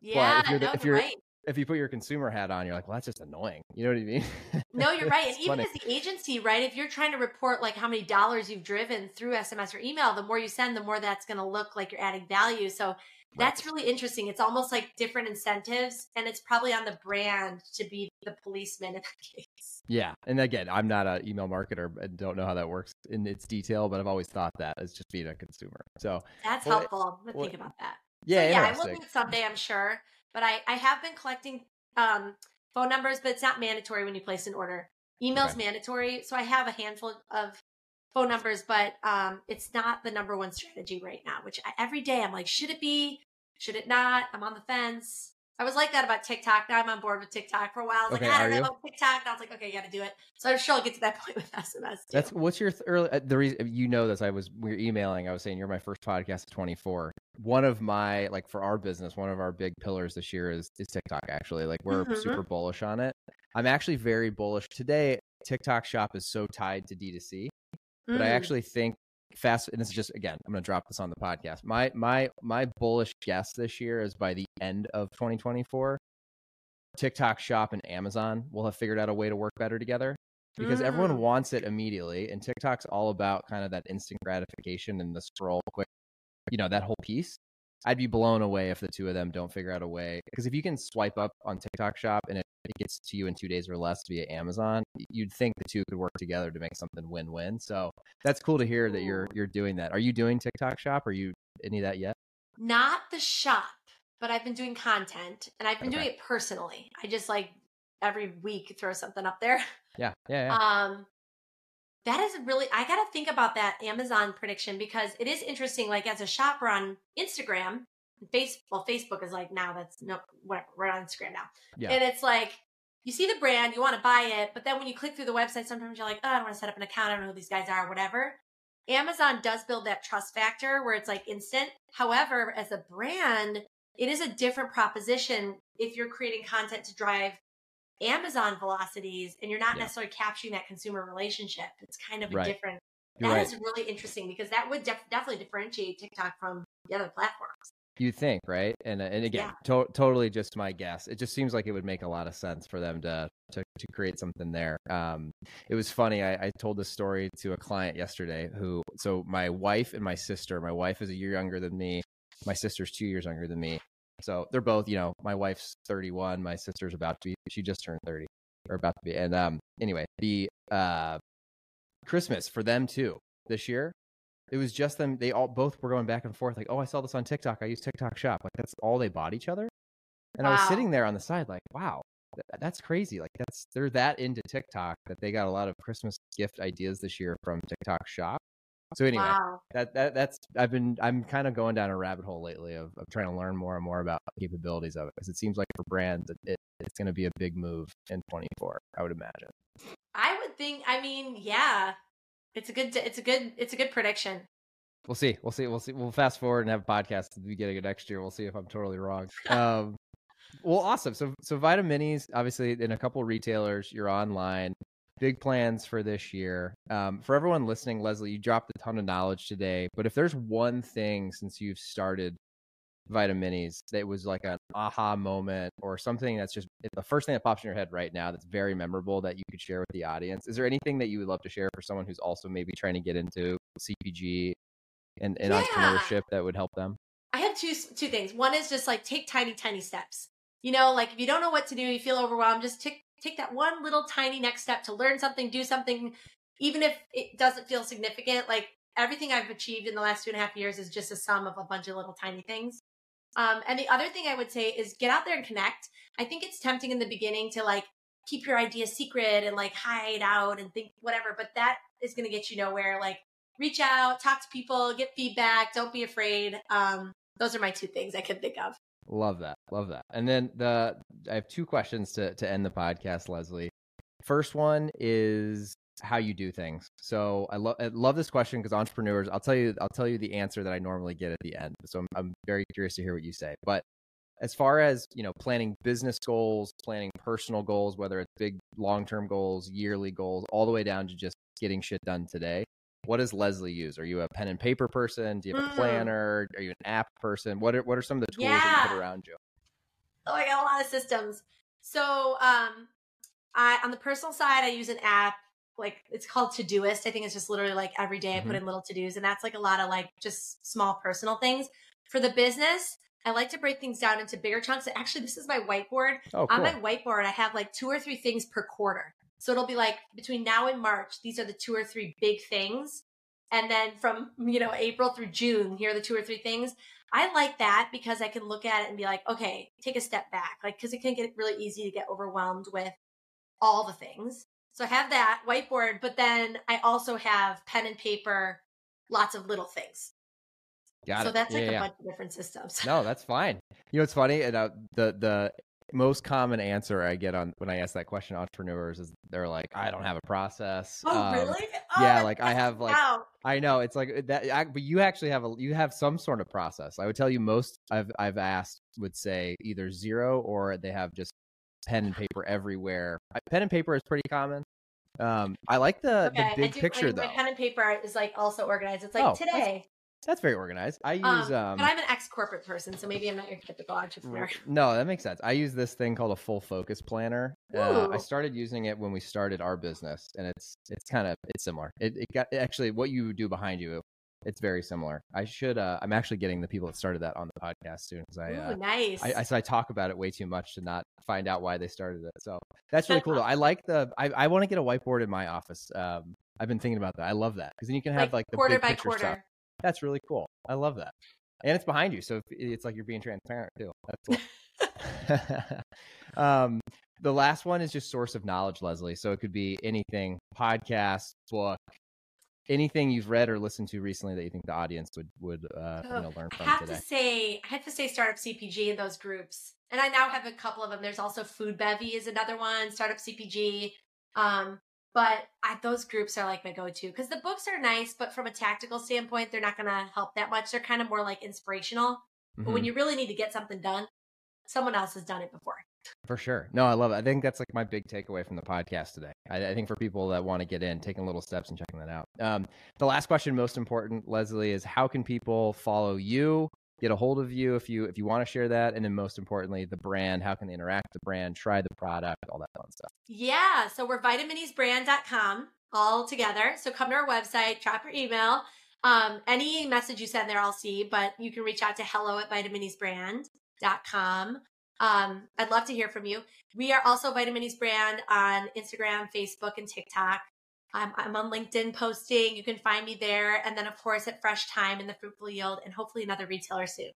Yeah, if you're the- no, if you're right. If you put your consumer hat on, you're like, well, that's just annoying. You know what I mean? No, you're right. And even as the agency, right? If you're trying to report like how many dollars you've driven through SMS or email, the more you send, the more that's going to look like you're adding value. So that's really interesting. It's almost like different incentives, and it's probably on the brand to be the policeman in that case. Yeah, and again, I'm not an email marketer and don't know how that works in its detail, but I've always thought that as just being a consumer. So That's Well, helpful. I'm gonna well, think about that. yeah, so, yeah, I will do it someday, I'm sure. But I, I have been collecting um, phone numbers, but it's not mandatory when you place an order. Email's Okay. mandatory, so I have a handful of phone numbers, but um, it's not the number one strategy right now. Which I, every day I'm like, should it be? Should it not? I'm on the fence. I was like that about TikTok. Now I'm on board with TikTok for a while. I was Okay, like, I don't know you? about TikTok. And I was like, okay, you got to do it. So I'm sure I'll get to that point with SMS. Too. That's what's your th- early uh, the reason you know this. I was we were emailing. I was saying you're my first podcast at 24. One of my like for our business, one of our big pillars this year is is TikTok. Actually, like we're Mhm. super bullish on it. I'm actually very bullish today. TikTok Shop is so tied to D2C, but I Mm. actually think fast. And this is just again, I'm going to drop this on the podcast. My my my bullish guess this year is by the end of 2024, TikTok Shop and Amazon will have figured out a way to work better together because everyone Mm. wants it immediately and TikTok's all about kind of that instant gratification and the scroll quick you know that whole piece I'd be blown away if the two of them don't figure out a way because if you can swipe up on TikTok shop and it, gets to you in 2 days or less via Amazon you'd think the two could work together to make something win-win so that's cool to hear that you're you're doing that are you doing TikTok shop are you any of that yet not the shop, but I've been doing content and I've been Okay. doing it personally. I just like every week throw something up there. yeah yeah, yeah. Um that is really I got to think about that Amazon prediction because it is interesting like as a shopper on Instagram, face well Facebook is like now that's no whatever, we're on Instagram now. Yeah. And it's like you see the brand, you want to buy it, but then when you click through the website, sometimes you're like, oh, I don't want to set up an account. I don't know who these guys are, whatever. Amazon does build that trust factor where it's like instant. However, as a brand, it is a different proposition if you're creating content to drive Amazon velocities and you're not yeah. necessarily capturing that consumer relationship. It's kind of a right. different. That right. is really interesting because that would def- definitely differentiate TikTok from the other platforms. You think, right? And uh, and again, yeah. to- totally just my guess. It just seems like it would make a lot of sense for them to to, to create something there. Um, it was funny. I, I told this story to a client yesterday. Who so my wife and my sister. My wife is a year younger than me. My sister's two years younger than me. So they're both, you know, my wife's 31, my sister's about to be, she just turned 30 or about to be. And um, anyway, the uh, Christmas for them too this year it was just them. They all both were going back and forth, like, "Oh, I saw this on TikTok. I use TikTok Shop." Like that's all they bought each other. And wow. I was sitting there on the side, like, "Wow, that's crazy." Like that's they're that into TikTok that they got a lot of Christmas gift ideas this year from TikTok Shop. So anyway, wow. that that that's I've been I'm kind of going down a rabbit hole lately of, of trying to learn more and more about the capabilities of it because it seems like for brands it, it it's going to be a big move in 24. I would imagine. I would think. I mean, yeah, it's a good. It's a good. It's a good prediction. We'll see. We'll see. We'll see. We'll fast forward and have a podcast at the beginning of next year. We'll see if I'm totally wrong. Um, well, awesome. So, so Vitaminis, obviously, in a couple retailers, you're online. Big plans for this year. Um, for everyone listening, Leslie, you dropped a ton of knowledge today. But if there's one thing since you've started Vitaminis that was like an aha moment or something that's just the first thing that pops in your head right now that's very memorable that you could share with the audience? Is there anything that you would love to share for someone who's also maybe trying to get into CPG and, and yeah. entrepreneurship that would help them? I have two two things. One is just like take tiny, tiny steps. You know, like if you don't know what to do, you feel overwhelmed, just take take that one little tiny next step to learn something, do something, even if it doesn't feel significant. Like everything I've achieved in the last two and a half years is just a sum of a bunch of little tiny things. Um, and the other thing I would say is get out there and connect. I think it's tempting in the beginning to like keep your idea secret and like hide out and think whatever, but that is going to get you nowhere. Like reach out, talk to people, get feedback. Don't be afraid. Um, those are my two things I can think of. Love that. Love that. And then the I have two questions to to end the podcast, Leslie. First one is how you do things. So I love I love this question because entrepreneurs, I'll tell you I'll tell you the answer that I normally get at the end. So I'm, I'm very curious to hear what you say. But as far as you know, planning business goals, planning personal goals, whether it's big long term goals, yearly goals, all the way down to just getting shit done today. What does Leslie use? Are you a pen and paper person? Do you have a mm. planner? Are you an app person? What are what are some of the tools yeah. that you put around you? Oh, I got a lot of systems. So, um, I on the personal side, I use an app like it's called Todoist. I think it's just literally like every day I mm-hmm. put in little to dos, and that's like a lot of like just small personal things. For the business, I like to break things down into bigger chunks. Actually, this is my whiteboard. Oh, cool. On my whiteboard, I have like two or three things per quarter. So it'll be like between now and March, these are the two or three big things. And then from, you know, April through June, here are the two or three things. I like that because I can look at it and be like, okay, take a step back. Like, cause it can get really easy to get overwhelmed with all the things. So I have that whiteboard, but then I also have pen and paper, lots of little things. Got so it. that's yeah, like yeah. a bunch of different systems. No, that's fine. You know, it's funny. And uh, the the most common answer I get on when I ask that question, entrepreneurs is they're like, I don't have a process. Oh, um, really? Oh, yeah, like I have like. I know it's like that, I, but you actually have a you have some sort of process. I would tell you most I've I've asked would say either zero or they have just pen and paper everywhere. Pen and paper is pretty common. Um, I like the okay, the big do, picture though. My pen and paper is like also organized. It's like oh, today. That's, very organized. I use, um, um, but I'm an ex corporate person, so maybe I'm not your typical entrepreneur. No, that makes sense. I use this thing called a full focus planner. Uh, I started using it when we started our business, and it's it's kind of it's similar. It, it got actually what you do behind you it's very similar. I should. Uh, I'm actually getting the people that started that on the podcast soon because I. Ooh, uh, nice. I, I, so I talk about it way too much to not find out why they started it. So that's really cool. Though. I like the. I, I want to get a whiteboard in my office. Um, I've been thinking about that. I love that because then you can have like, like the quarter big by picture quarter. Stuff. That's really cool. I love that, and it's behind you, so it's like you're being transparent too. That's cool. um, the last one is just source of knowledge, Leslie. So it could be anything: podcast, book, anything you've read or listened to recently that you think the audience would would uh, so you know learn from I have today? to say, I have to say, startup CPG in those groups. and I now have a couple of them. There's also Food Bevy is another one, Startup CPG. Um, but I, those groups are like my go-to because the books are nice, but from a tactical standpoint, they're not going to help that much. They're kind of more like inspirational. Mm-hmm. But when mm-hmm. you really need to get something done, someone else has done it before. For sure. No, I love it. I think that's like my big takeaway from the podcast today. I, I think for people that want to get in, taking little steps and checking that out. Um, the last question, most important, Leslie, is how can people follow you, get a hold of you if you if you want to share that, and then most importantly, the brand. How can they interact with the brand, try the product, all that fun stuff. Yeah. So we're vitaminisbrand.com all together. So come to our website, drop your email. Um, any message you send there, I'll see, but you can reach out to hello at vitaminisbrand.com. Um, I'd love to hear from you. We are also Vitaminis Brand on Instagram, Facebook, and TikTok. I'm, I'm on LinkedIn posting. You can find me there. And then, of course, at Fresh Thyme and the Fruitful Yield, and hopefully another retailer soon.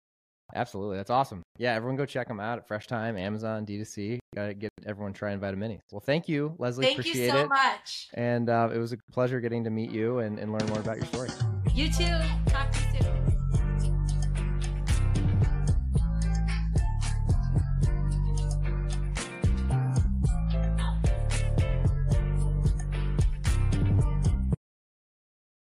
Absolutely. That's awesome. Yeah, everyone go check them out at Fresh Thyme, Amazon, D2C. Got to get everyone trying Vitaminis. Well, thank you, Leslie. Thank Appreciate you so it. much. And uh, it was a pleasure getting to meet you and, and learn more about your story. You too. Talk to you soon.